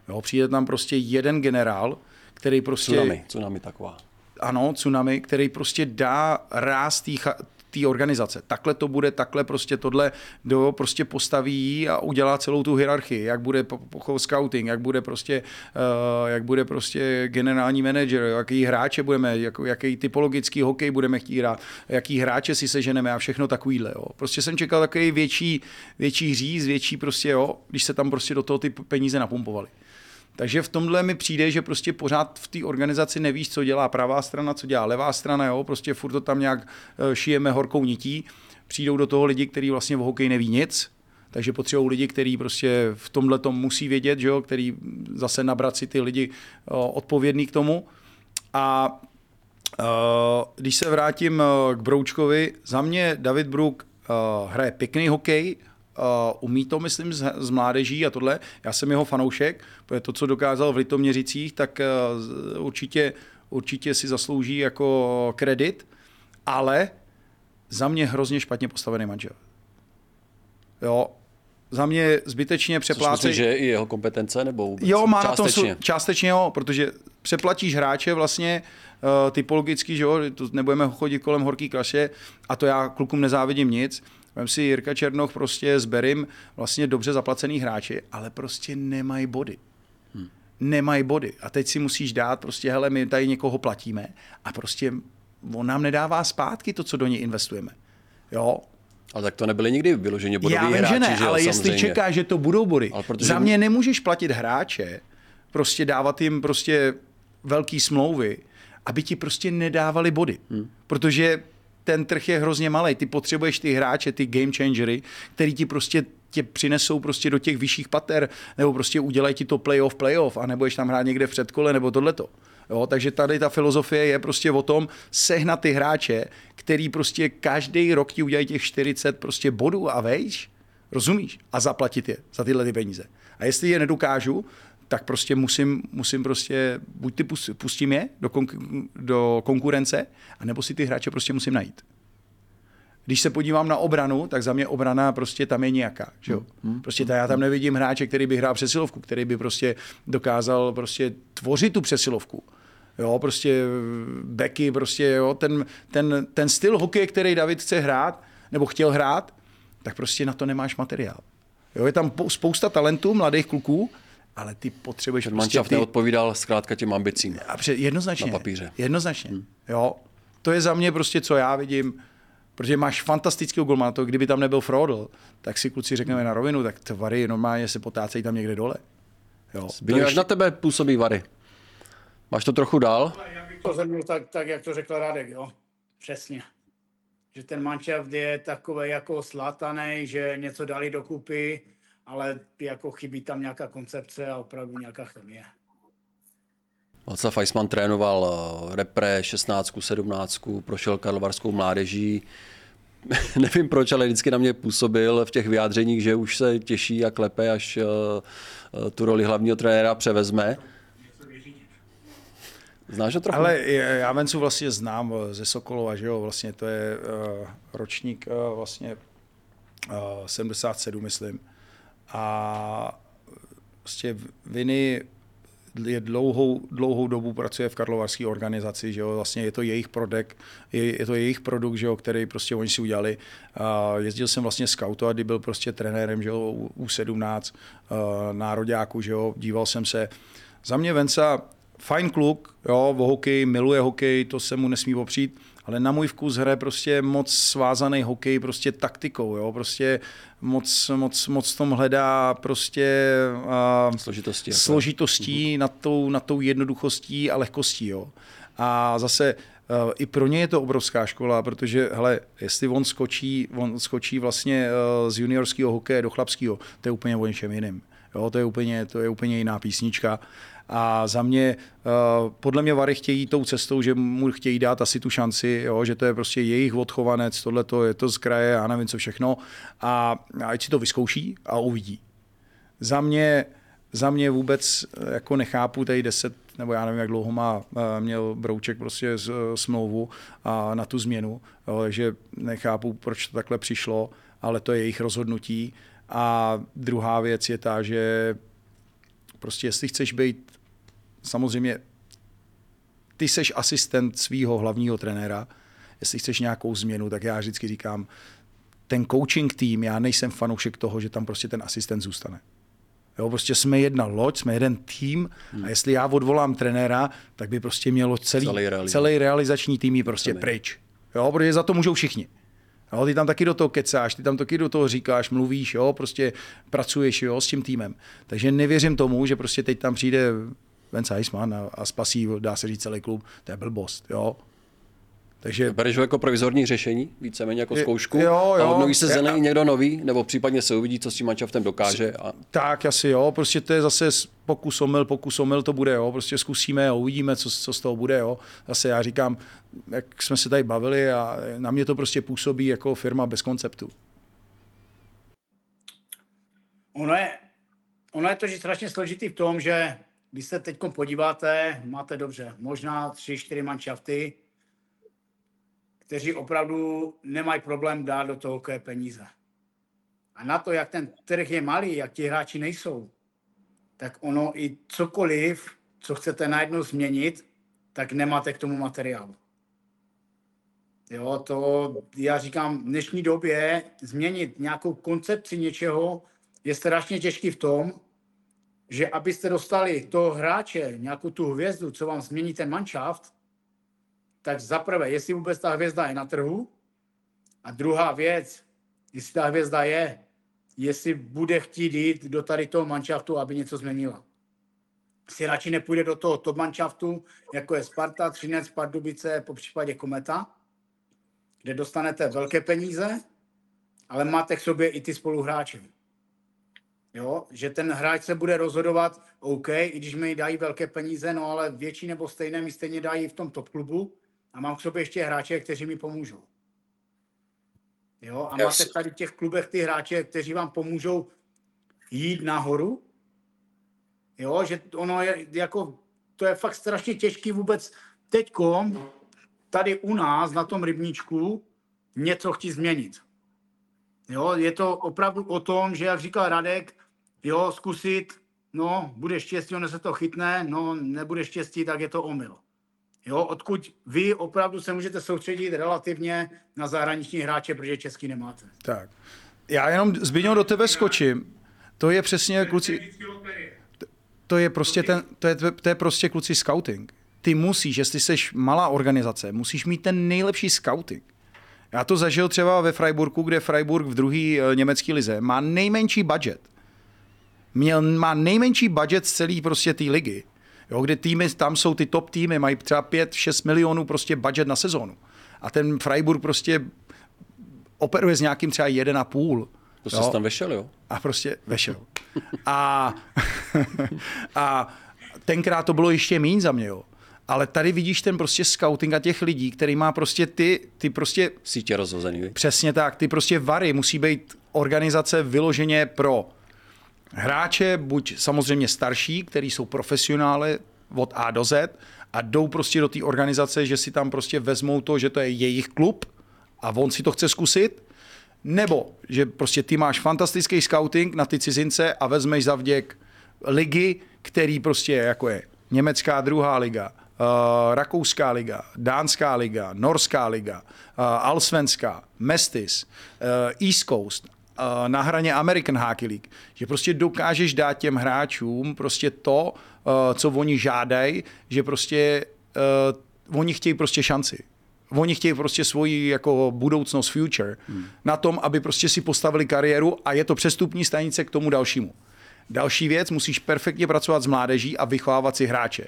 Jo, přijde tam prostě jeden generál, který prostě... Tsunami, tsunami taková. Ano, tsunami, který prostě dá ráz té organizace. Takhle to bude, takhle prostě tohle do prostě postaví a udělá celou tu hierarchii, jak bude scouting, jak bude prostě, uh, jak bude prostě generální manager, jaký hráče budeme, jak, jaký typologický hokej budeme chtít hrát, jaký hráče si seženeme a všechno takovýhle. Jo. Prostě jsem čekal takový větší, větší říz, větší prostě, jo, když se tam prostě do toho ty peníze napumpovaly. Takže v tomhle mi přijde, že prostě pořád v té organizaci nevíš, co dělá pravá strana, co dělá levá strana, jo? prostě furt to tam nějak eh, šijeme horkou nití. Přijdou do toho lidi, kteří vlastně v hokeji neví nic, takže potřebují lidi, kteří prostě v tomhle tom musí vědět, že jo? který zase nabrat si ty lidi eh, odpovědný k tomu. A uh, když se vrátím k Broučkovi, za mě David Brook hraje pěkný hokej, umí to, myslím, z, z mládeží a tohle. Já jsem jeho fanoušek, protože to, co dokázal v Litoměřicích, tak uh, určitě, určitě si zaslouží jako kredit, ale za mě hrozně špatně postavený manžel. Jo, za mě zbytečně přeplácejí. že i jeho kompetence, nebo vůbec? Jo, má částečně. na tom, částečně jo, protože přeplatíš hráče vlastně uh, typologicky, že jo, nebudeme chodit kolem horký kaše a to já klukům nezávidím nic. Vem si Jirka Černoch prostě s Berim vlastně dobře zaplacený hráči, ale prostě nemají body. Hmm. Nemají body. A teď si musíš dát prostě, hele, my tady někoho platíme a prostě on nám nedává zpátky to, co do něj investujeme. Jo, ale tak to nebyly nikdy vyloženě bodoví Já vím, hráči, že ne, že jo, ale jestli samozřejmě. čeká, že to budou body. Ale protože- Za mě nemůžeš platit hráče, prostě dávat jim prostě velký smlouvy, aby ti prostě nedávali body. Hmm. Protože ten trh je hrozně malý. Ty potřebuješ ty hráče, ty game changery, který ti prostě tě přinesou prostě do těch vyšších pater, nebo prostě udělají ti to playoff, playoff, a nebudeš tam hrát někde v předkole, nebo tohleto. Jo, takže tady ta filozofie je prostě o tom sehnat ty hráče, který prostě každý rok ti udělají těch 40 prostě bodů a vejš, rozumíš? A zaplatit je za tyhle ty peníze. A jestli je nedokážu, tak prostě musím, musím prostě, buď ty pust- pustím je do, konk- do konkurence, anebo si ty hráče prostě musím najít. Když se podívám na obranu, tak za mě obrana prostě tam je nějaká. Že jo? Prostě ta, já tam nevidím hráče, který by hrál přesilovku, který by prostě dokázal prostě tvořit tu přesilovku. Jo, prostě beky, prostě jo, ten, ten, ten styl hokeje, který David chce hrát, nebo chtěl hrát, tak prostě na to nemáš materiál. Jo, je tam po- spousta talentů, mladých kluků, ale ty potřebuješ Ten prostě ty, neodpovídal zkrátka těm ambicím. a pře- jednoznačně. Na papíře. Jednoznačně. Hmm. Jo. To je za mě prostě, co já vidím, protože máš fantastického golmana, to kdyby tam nebyl Frodl, tak si kluci řekneme na rovinu, tak tvary normálně se potácejí tam někde dole. Jo. Zbývá, jak na tebe působí Vary? Máš to trochu dál? Já bych to zhrnul tak, tak, jak to řekl Radek, jo. Přesně. Že ten manšaft je takový jako slátaný, že něco dali dokupy, ale jako chybí tam nějaká koncepce a opravdu nějaká chemie. Václav Weissman trénoval eh, repre 16, 17, prošel karlovarskou mládeží. Nevím proč, ale vždycky na mě působil v těch vyjádřeních, že už se těší a klepe, až eh, eh, tu roli hlavního trenéra převezme. Znáš ho trochu? Ale já Vencu vlastně znám ze Sokolova, že jo, vlastně to je uh, ročník uh, vlastně uh, 77, myslím. A vlastně Viny je dlouhou, dlouhou dobu pracuje v karlovarské organizaci, že jo, vlastně je to jejich produkt, je, je to jejich produkt, že jo, který prostě oni si udělali. A jezdil jsem vlastně scoutovat, kdy byl prostě trenérem, že jo, u, u 17 uh, nároďáku, že jo, díval jsem se. Za mě Venca fajn kluk, jo, o hokej, miluje hokej, to se mu nesmí opřít, ale na můj vkus hraje prostě moc svázaný hokej prostě taktikou, jo, prostě moc, moc, moc v tom hledá prostě uh, Složitosti. jako. složitostí, nad tou, nad tou jednoduchostí a lehkostí. Jo. A zase uh, i pro ně je to obrovská škola, protože hele, jestli on skočí, on skočí vlastně uh, z juniorského hokeje do chlapského, to je úplně o něčem jiným. Jo, to, je úplně, to je úplně jiná písnička. A za mě, uh, podle mě Vary chtějí tou cestou, že mu chtějí dát asi tu šanci, jo, že to je prostě jejich odchovanec, tohle je to z kraje, já nevím co všechno. A, ať si to vyzkouší a uvidí za mě, za mě vůbec eh, jako nechápu tady 10, nebo já nevím, jak dlouho má, eh, měl Brouček prostě z, eh, smlouvu a na tu změnu, jo, takže nechápu, proč to takhle přišlo, ale to je jejich rozhodnutí. A druhá věc je ta, že prostě jestli chceš být, samozřejmě ty seš asistent svého hlavního trenéra, jestli chceš nějakou změnu, tak já vždycky říkám, ten coaching tým, já nejsem fanoušek toho, že tam prostě ten asistent zůstane. Jo, prostě jsme jedna loď, jsme jeden tým a jestli já odvolám trenéra, tak by prostě mělo celý, Celý realizační. celý realizační tým jít prostě Celý. pryč. Jo, protože za to můžou všichni. Jo, ty tam taky do toho kecáš, ty tam taky do toho říkáš, mluvíš, jo, prostě pracuješ jo, s tím týmem. Takže nevěřím tomu, že prostě teď tam přijde Vence Heisman a, a spasí, dá se říct, celý klub. To je blbost, jo. Takže Bereš ho jako provizorní řešení, víceméně jako Je- zkoušku? jo, A jo. obnoví se Já- za někdo nový, nebo případně se uvidí, co s tím manšaftem dokáže. A Tak asi jo, prostě to je zase pokus omyl, pokus omyl to bude, jo, prostě zkusíme a uvidíme, co, co z toho bude, jo. Zase já říkám, jak jsme se tady bavili a na mě to prostě působí jako firma bez konceptu. Ono je, ono je to že strašně složitý v tom, že když se teď podíváte, máte dobře, možná tři, čtyři manšafty, kteří opravdu nemají problém dát do toho hokeje peníze. A na to, jak ten trh je malý, jak ti hráči nejsou, tak ono i cokoliv, co chcete najednou změnit, tak nemáte k tomu materiálu. Jo, to já říkám, v dnešní době změnit nějakou koncepci něčeho je strašně těžký v tom, že abyste dostali toho hráče, nějakou tu hvězdu, co vám změní ten manšaft, tak zaprvé, jestli vůbec ta hvězda je na trhu, a druhá věc, jestli ta hvězda je, jestli bude chtít jít do tady toho manšaftu, aby něco změnila. Si radši nepůjde do toho top manšaftu, jako je Sparta, Třinec, Pardubice, po případě Kometa, kde dostanete velké peníze, ale máte k sobě i ty spoluhráče. Jo, že ten hráč se bude rozhodovat, OK, i když mi dají velké peníze, no ale větší nebo stejné mi stejně dají v tom top klubu a mám k sobě ještě hráče, kteří mi pomůžou. Jo, a máte tady v těch klubech ty hráče, kteří vám pomůžou jít nahoru. Jo, že ono je jako, to je fakt strašně těžký vůbec teďkom tady u nás na tom rybníčku něco chtít změnit. Jo, je to opravdu o tom, že jak říkal Radek, jo, zkusit, no, bude štěstí, ono se to chytne, no, nebude štěstí, tak je to omyl. Jo, odkud vy opravdu se můžete soustředit relativně na zahraniční hráče, protože český nemáte. Tak. Já jenom Zbyňo do tebe skočím. To je přesně kluci, to je prostě ten, to je, to je prostě kluci scouting. Ty musíš, jestli jsi malá organizace, musíš mít ten nejlepší scouting. Já to zažil třeba ve Freiburgu, kde Freiburg v druhé uh, německé lize má nejmenší budget. Měl, má nejmenší budget z celé prostě té ligy. Jo, kde týmy, tam jsou ty top týmy, mají třeba 5-6 milionů prostě budget na sezónu. A ten Freiburg prostě operuje s nějakým třeba 1,5. To jsi tam vešel, jo? A prostě vešel. A, a tenkrát to bylo ještě méně za mě, jo. Ale tady vidíš ten prostě scouting a těch lidí, který má prostě ty, ty prostě... Sítě rozhozený? Přesně tak, ty prostě vary musí být organizace vyloženě pro hráče, buď samozřejmě starší, který jsou profesionály od A do Z a jdou prostě do té organizace, že si tam prostě vezmou to, že to je jejich klub a on si to chce zkusit, nebo že prostě ty máš fantastický scouting na ty cizince a vezmeš za vděk ligy, který prostě jako je německá druhá liga, uh, rakouská liga, dánská liga, norská liga, uh, alsvenská, Mestis, uh, East Coast, na hraně American Hockey League, že prostě dokážeš dát těm hráčům prostě to, uh, co oni žádají, že prostě uh, oni chtějí prostě šanci. Oni chtějí prostě svoji jako budoucnost, future, hmm. na tom, aby prostě si postavili kariéru a je to přestupní stanice k tomu dalšímu. Další věc, musíš perfektně pracovat s mládeží a vychovávat si hráče.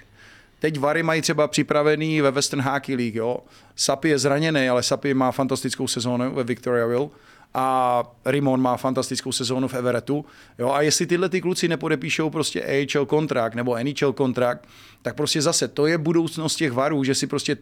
Teď Vary mají třeba připravený ve Western Hockey League. Jo. Sapi je zraněný, ale Sapi má fantastickou sezónu ve Victoriaville a Rimon má fantastickou sezónu v Everettu. Jo, a jestli tyhle ty kluci nepodepíšou prostě AHL kontrakt nebo NHL kontrakt, tak prostě zase to je budoucnost těch varů, že si prostě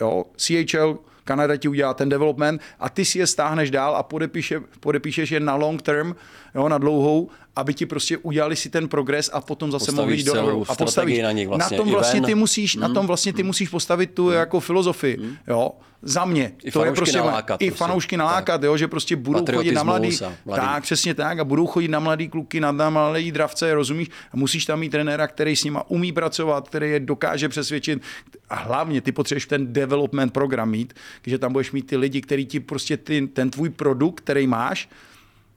jo, CHL Kanada ti udělá ten development a ty si je stáhneš dál a podepíše, podepíšeš je na long term, jo, na dlouhou, aby ti prostě udělali si ten progres a potom zase mohli jít do a postavíš. na nich vlastně na tom i vlastně ty musíš, na tom vlastně ty musíš postavit tu jako filozofii, jo. Za mě. Hmm. I to je prostě nalákat i prostě. fanoušky nalákat, jo, že prostě budou chodit na mladý, mladý. tak, přesně tak, a budou chodit na mladý kluky, na, na mladý dravce, rozumíš? A musíš tam mít trenéra, který s nima umí pracovat, který je dokáže přesvědčit. A hlavně ty potřebuješ ten development program mít, že tam budeš mít ty lidi, který ti prostě ty, ten tvůj produkt, který máš,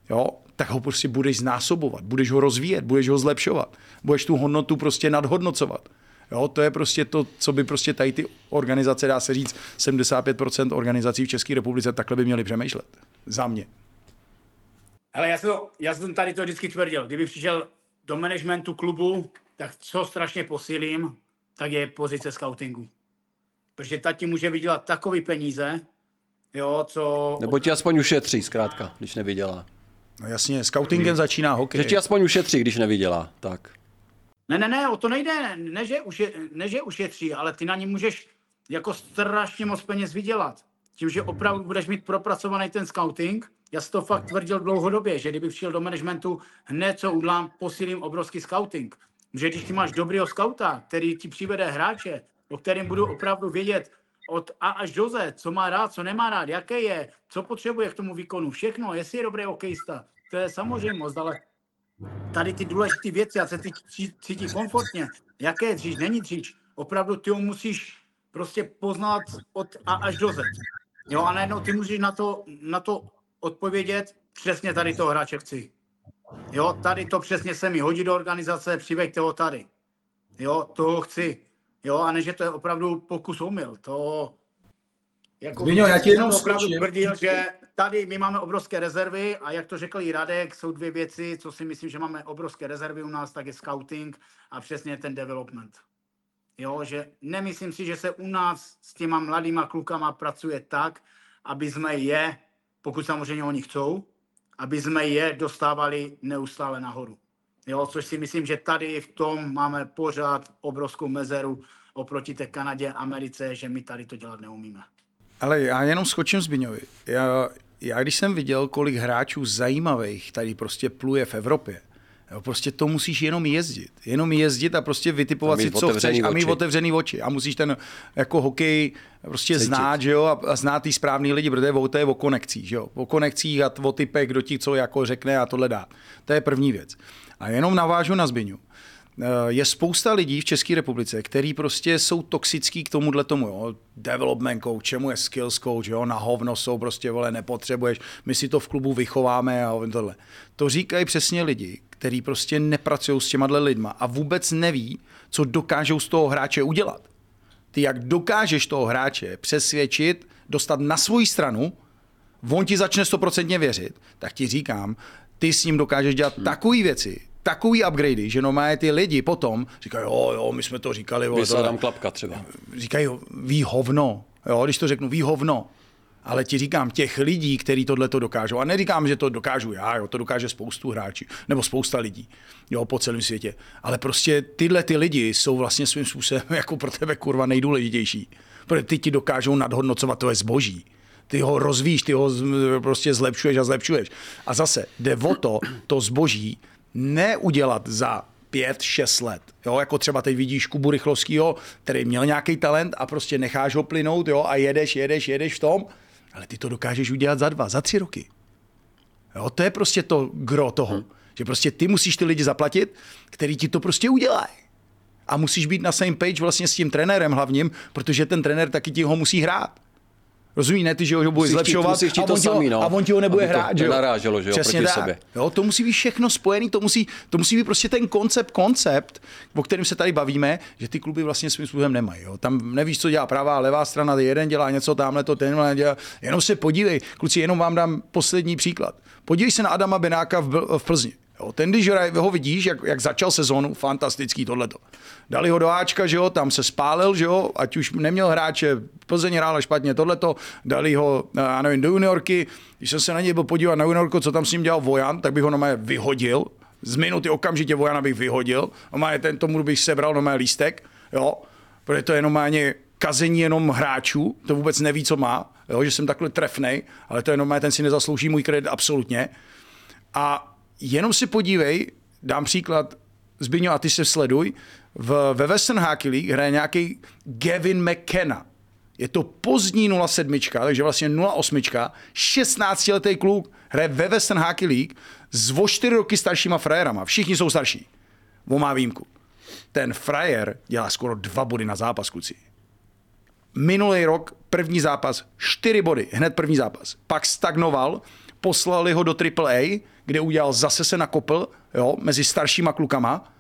jo, tak ho prostě budeš znásobovat, budeš ho rozvíjet, budeš ho zlepšovat, budeš tu hodnotu prostě nadhodnocovat. Jo, to je prostě to, co by prostě tady ty organizace, dá se říct, 75% organizací v České republice takhle by měly přemýšlet. Za mě. Ale já, jsem to, já jsem tady to vždycky tvrdil. Kdyby přišel do managementu klubu, tak co strašně posílím, tak je pozice scoutingu. Protože ta ti může vydělat takový peníze, jo, co... Nebo ti aspoň ušetří, zkrátka, když nevydělá. No jasně, scoutingem začíná hokej. Že ti aspoň ušetří, když nevydělá. Tak. Ne, ne, ne, o to nejde. Ne, že, uše, ne, že ušetří, ale ty na ní můžeš jako strašně moc peněz vydělat. Tím, že opravdu budeš mít propracovaný ten scouting, já jsem to fakt tvrdil dlouhodobě, že kdybych šel do managementu, hned co udělám, posílím obrovský scouting. Že když ty máš dobrýho skauta, který ti přivede hráče, o kterým budu opravdu vědět, od A až do Z, co má rád, co nemá rád, jaké je, co potřebuje k tomu výkonu, všechno, jestli je dobrý hokejista, to je samozřejmost, ale tady ty důležité věci, a se ty cítí komfortně, jaké dříž, není dříž, opravdu ty ho musíš prostě poznat od A až do Z. Jo, a najednou ty můžeš na to, na to odpovědět, přesně tady toho hráče chci. Jo, tady to přesně se mi hodí do organizace, přiveďte ho tady. Jo, toho chci. Jo, a ne, že to je opravdu pokus omyl. To, jako Zbyňo, já ti jenom opravdu tvrdil, že tady my máme obrovské rezervy a jak to řekl i Radek, jsou dvě věci, co si myslím, že máme obrovské rezervy u nás, tak je scouting a přesně ten development. Jo, že nemyslím si, že se u nás s těma mladýma klukama pracuje tak, aby jsme je, pokud samozřejmě oni chcou, aby jsme je dostávali neustále nahoru. Jo, což si myslím, že tady v tom máme pořád obrovskou mezeru oproti té Kanadě, Americe, že my tady to dělat neumíme. Ale já jenom skočím Zbiňovi. Já, já když jsem viděl, kolik hráčů zajímavých tady prostě pluje v Evropě, Jo, prostě to musíš jenom jezdit. Jenom jezdit a prostě vytipovat si, co chceš oči. a mít otevřený oči. A musíš ten jako hokej prostě Cítit. znát, že jo, a, a znát ty správný lidi, protože to je o konekcích, že jo. O konekcích a o typech, kdo ti co jako řekne a tohle dá. To je první věc. A jenom navážu na Zbyňu. Eh, je spousta lidí v České republice, který prostě jsou toxický k tomuhle tomu, jo. Development coach, čemu je skills coach, jo, na hovno jsou prostě, vole, nepotřebuješ, my si to v klubu vychováme a tohle. To říkají přesně lidi, kteří prostě nepracují s těma lidma a vůbec neví, co dokážou z toho hráče udělat. Ty jak dokážeš toho hráče přesvědčit, dostat na svoji stranu, on ti začne stoprocentně věřit, tak ti říkám, ty s ním dokážeš dělat hmm. takové věci, takový upgradey, že no ty lidi potom říkají, jo, jo, my jsme to říkali. Vole, klapka třeba. Říkají, ví hovno, jo, když to řeknu, ví hovno. Ale ti říkám, těch lidí, kteří tohle to dokážou, a neříkám, že to dokážu já, jo, to dokáže spoustu hráčů, nebo spousta lidí jo, po celém světě. Ale prostě tyhle ty lidi jsou vlastně svým způsobem jako pro tebe kurva nejdůležitější. Protože ty ti dokážou nadhodnocovat to je zboží. Ty ho rozvíjíš, ty ho prostě zlepšuješ a zlepšuješ. A zase jde o to, to zboží neudělat za pět, šest let. Jo, jako třeba teď vidíš Kubu Rychlovskýho, který měl nějaký talent a prostě necháš ho plynout jo, a jedeš, jedeš, jedeš v tom, ale ty to dokážeš udělat za dva, za tři roky. Jo, to je prostě to gro toho, hmm. že prostě ty musíš ty lidi zaplatit, který ti to prostě udělají. A musíš být na same page vlastně s tím trenérem hlavním, protože ten trenér taky ti ho musí hrát. Rozumí, ne ty, že ho bude zlepšovat chtít, a, on to samý, no. a on ti ho nebude hrát. Že jo? Naráželo, že jo, Přesně proti tak. sobě. Jo, to musí být všechno spojený, to musí, to musí být prostě ten koncept, koncept, o kterém se tady bavíme, že ty kluby vlastně svým způsobem nemají. Jo. Tam nevíš, co dělá pravá, levá strana, jeden dělá něco, tamhle to, ten dělá. Jenom se podívej, kluci, jenom vám dám poslední příklad. Podívej se na Adama Benáka v, v Plzni. Jo, ten, když ho vidíš, jak, jak začal sezónu, fantastický tohleto. Dali ho do Ačka, že jo, tam se spálil, že jo, ať už neměl hráče, Plzeň hrála špatně tohleto, dali ho, já nevím, do juniorky. Když jsem se na něj byl podívat na juniorku, co tam s ním dělal Vojan, tak bych ho na vyhodil. Z minuty okamžitě Vojana bych vyhodil. Normálně ten tomu bych sebral na lístek, jo, protože to je normálně kazení jenom hráčů, to vůbec neví, co má, jo, že jsem takhle trefnej, ale to je normálně, ten si nezaslouží můj kredit absolutně. A jenom si podívej, dám příklad, Zbyňo, a ty se sleduj, v, ve Western Hockey League hraje nějaký Gavin McKenna. Je to pozdní 07, takže vlastně 08, 16-letý kluk hraje ve Western Hockey League s o 4 roky staršíma frajerama. Všichni jsou starší. On má výjimku. Ten frajer dělá skoro dva body na zápas, kluci. Minulý rok první zápas, čtyři body, hned první zápas. Pak stagnoval, poslali ho do AAA, kde udělal zase se nakopl jo, mezi staršíma klukama,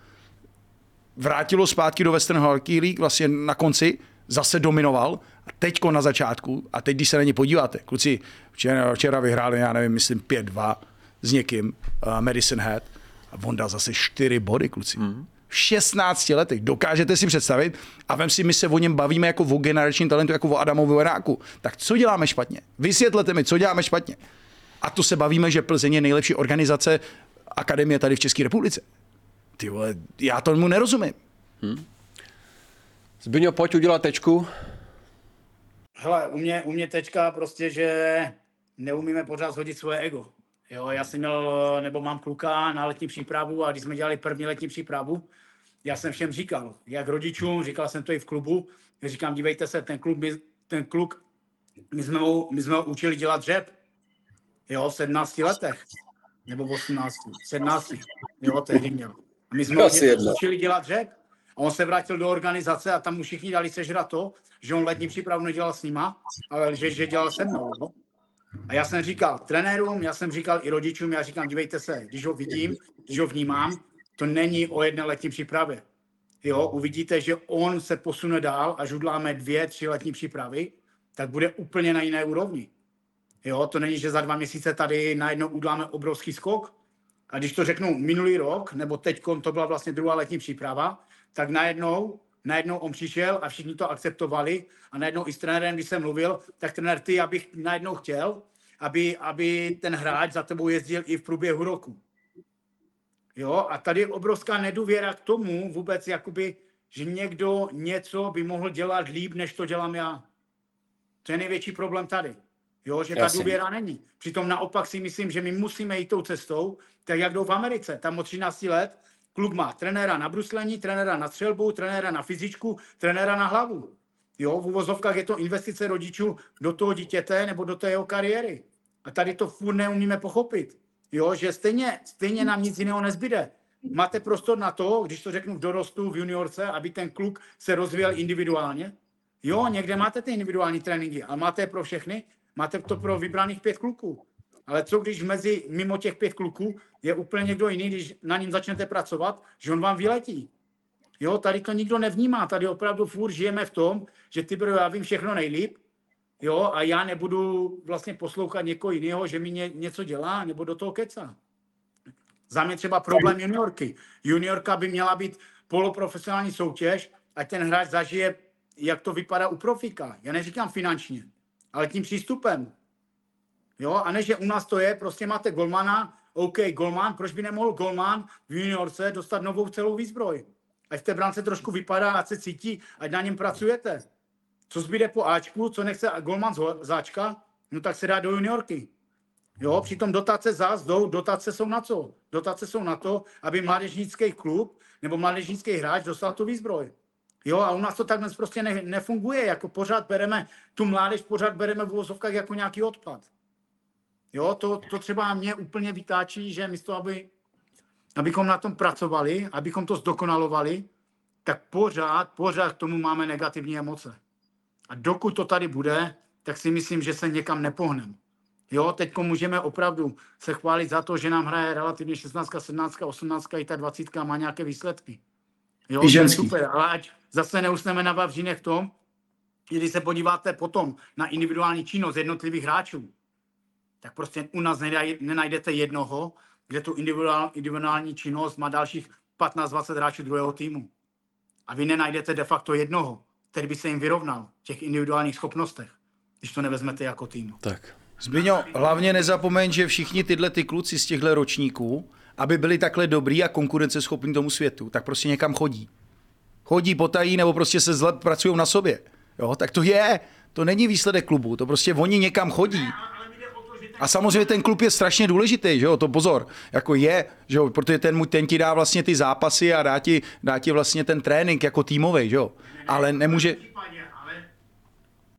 vrátilo zpátky do Western Hockey League vlastně na konci, zase dominoval a teďko na začátku, a teď když se na ně podíváte, kluci včera, včera vyhráli, já nevím, myslím 5-2 s někým, uh, Madison Head, a on dal zase 4 body, kluci. Mm. V 16 letech. Dokážete si představit? A vem si, my se o něm bavíme jako o generačním talentu, jako o Adamovi Veráku. Tak co děláme špatně? Vysvětlete mi, co děláme špatně. A to se bavíme, že Plzeň je nejlepší organizace akademie tady v České republice. Ty vole, já tomu nerozumím. Hmm. Zbyňo, pojď udělat tečku. Hele, u mě, u mě tečka prostě, že neumíme pořád zhodit svoje ego. Jo, já jsem měl, nebo mám kluka na letní přípravu a když jsme dělali první letní přípravu, já jsem všem říkal, jak rodičům, říkal jsem to i v klubu, říkám, dívejte se, ten klub ten kluk, my jsme ho, my jsme ho učili dělat dřep. Jo, v 17 letech. Nebo v 18, 17. Jo, tehdy měl. A my jsme Asi učili dělat dřep. A on se vrátil do organizace a tam mu všichni dali sežrat to, že on letní přípravu nedělal s nima, ale že, že dělal se mnou. No. A já jsem říkal trenérům, já jsem říkal i rodičům, já říkám, dívejte se, když ho vidím, když ho vnímám, to není o jedné letní přípravě. Jo, uvidíte, že on se posune dál, až uděláme dvě, tři letní přípravy, tak bude úplně na jiné úrovni. Jo, to není, že za dva měsíce tady najednou uděláme obrovský skok. A když to řeknu minulý rok, nebo teď to byla vlastně druhá letní příprava, tak najednou, najednou on přišel a všichni to akceptovali a najednou i s trenérem, když jsem mluvil, tak trenér, ty, abych najednou chtěl, aby, aby ten hráč za tebou jezdil i v průběhu roku. Jo, a tady je obrovská nedůvěra k tomu vůbec, jakoby, že někdo něco by mohl dělat líp, než to dělám já. To je největší problém tady. Jo, že ta Jasně. důvěra není. Přitom naopak si myslím, že my musíme jít tou cestou, tak jak jdou v Americe. Tam od 13 let kluk má trenéra na bruslení, trenéra na střelbu, trenéra na fyzičku, trenéra na hlavu. Jo, v uvozovkách je to investice rodičů do toho dítěte nebo do té jeho kariéry. A tady to furt neumíme pochopit. Jo, že stejně, stejně nám nic jiného nezbyde. Máte prostor na to, když to řeknu v dorostu, v juniorce, aby ten kluk se rozvíjel individuálně? Jo, někde máte ty individuální tréninky, ale máte je pro všechny? Máte to pro vybraných pět kluků. Ale co když mezi, mimo těch pět kluků je úplně někdo jiný, když na ním začnete pracovat, že on vám vyletí. Jo, tady to nikdo nevnímá, tady opravdu furt žijeme v tom, že ty bro, já vím všechno nejlíp, jo, a já nebudu vlastně poslouchat někoho jiného, že mi ně, něco dělá, nebo do toho kecá. Za mě třeba problém juniorky. Juniorka by měla být poloprofesionální soutěž, ať ten hráč zažije, jak to vypadá u profika. Já neříkám finančně, ale tím přístupem. Jo, a ne, že u nás to je, prostě máte golmana, OK, golman, proč by nemohl golman v juniorce dostat novou celou výzbroj? Ať té brance trošku vypadá, ať se cítí, ať na něm pracujete. Co zbyde po Ačku, co nechce golman z záčka, no tak se dá do juniorky. Jo, přitom dotace zás jdou, dotace jsou na co? Dotace jsou na to, aby mládežnický klub nebo mládežnický hráč dostal tu výzbroj. Jo, a u nás to takhle prostě ne, nefunguje, jako pořád bereme, tu mládež pořád bereme v uvozovkách jako nějaký odpad. Jo, to, to třeba mě úplně vytáčí, že místo, aby, abychom na tom pracovali, abychom to zdokonalovali, tak pořád, pořád k tomu máme negativní emoce. A dokud to tady bude, tak si myslím, že se někam nepohneme. Jo, teď můžeme opravdu se chválit za to, že nám hraje relativně 16, 17, 18 i ta 20 má nějaké výsledky. Jo, I ženský. super, ale ať zase neusneme na Vavřínech v tom, když se podíváte potom na individuální činnost jednotlivých hráčů, tak prostě u nás nenajdete jednoho, kde tu individuál, individuální činnost má dalších 15-20 hráčů druhého týmu. A vy nenajdete de facto jednoho, který by se jim vyrovnal v těch individuálních schopnostech, když to nevezmete jako tým. Tak. Zbyňo, hlavně nezapomeň, že všichni tyhle ty kluci z těchto ročníků, aby byli takhle dobrý a konkurenceschopní tomu světu, tak prostě někam chodí. Chodí, potají nebo prostě se zle pracují na sobě. Jo, tak to je. To není výsledek klubu, to prostě oni někam chodí. A samozřejmě ten klub je strašně důležitý, že jo, to pozor, jako je, že jo, protože ten, ten ti dá vlastně ty zápasy a dá ti, dá ti vlastně ten trénink jako týmový, že jo. Ale nemůže, Ale,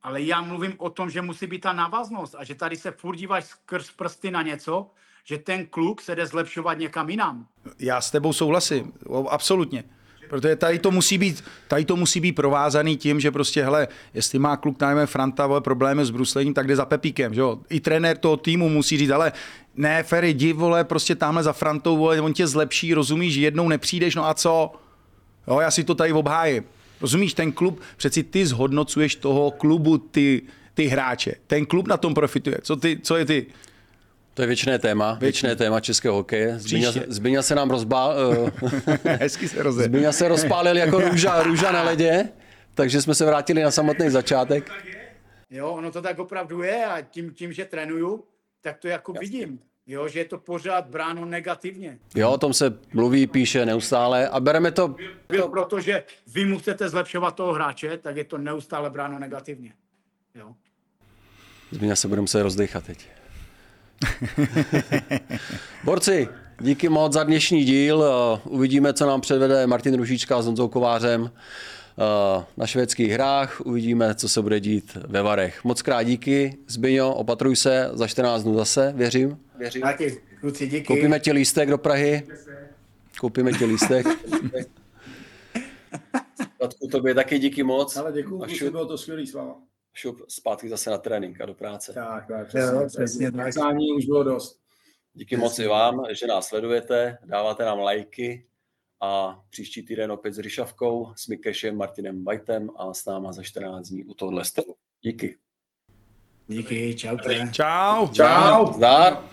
ale já mluvím o tom, že musí být ta návaznost a že tady se furt díváš skrz prsty na něco, že ten kluk se jde zlepšovat někam jinam. Já s tebou souhlasím, absolutně. Protože tady to musí být, tady to musí být provázaný tím, že prostě, hele, jestli má kluk najme Franta vole, problémy s bruslením, tak jde za Pepíkem, že jo? I trenér toho týmu musí říct, ale ne, Ferry, jdi, vole, prostě tamhle za Frantou, vole, on tě zlepší, rozumíš, jednou nepřijdeš, no a co? Jo, já si to tady obhájím. Rozumíš, ten klub, přeci ty zhodnocuješ toho klubu, ty, ty hráče. Ten klub na tom profituje. Co, ty, co je ty? To je věčné téma, věčné téma českého hokeje. Zbyňa se nám rozbál, uh, Hezky se. Zbyňa se rozpálil jako růža, růža na ledě, takže jsme se vrátili na samotný začátek. Jo, ono to tak opravdu je a tím, tím že trénuju, tak to jako vidím. Jo, že je to pořád bráno negativně. Jo, o tom se mluví, píše neustále a bereme to, Byl proto, že vy mu chcete zlepšovat toho hráče, tak je to neustále bráno negativně. Jo. Zbyňa se budeme se rozdechat teď. Borci, díky moc za dnešní díl. Eh, Uvidíme, co nám předvede Martin Ružička s Honzou Kovářem eh, na švédských hrách. Uvidíme, co se bude dít ve Varech. Moc krát díky. Zbyňo, opatruj se za 14 dnů zase, věřím. Věřím. Kluci, díky. Koupíme ti lístek do Prahy. Koupíme ti lístek. Tatku, tobě taky díky moc. Ale děkuji, A šup, bylo to skvělý s váma. Šup zpátky zase na trénink a do práce. Tak, tak, Jo, přesně tak. Už bylo dost. Díky moc i vám, že nás sledujete, dáváte nám lajky a příští týden opět s Ryšavkou, s Mikešem, Martinem Whiteem a s náma za 14 dní u tohohle stolu. Díky. Díky, čau. Čau. Zdar.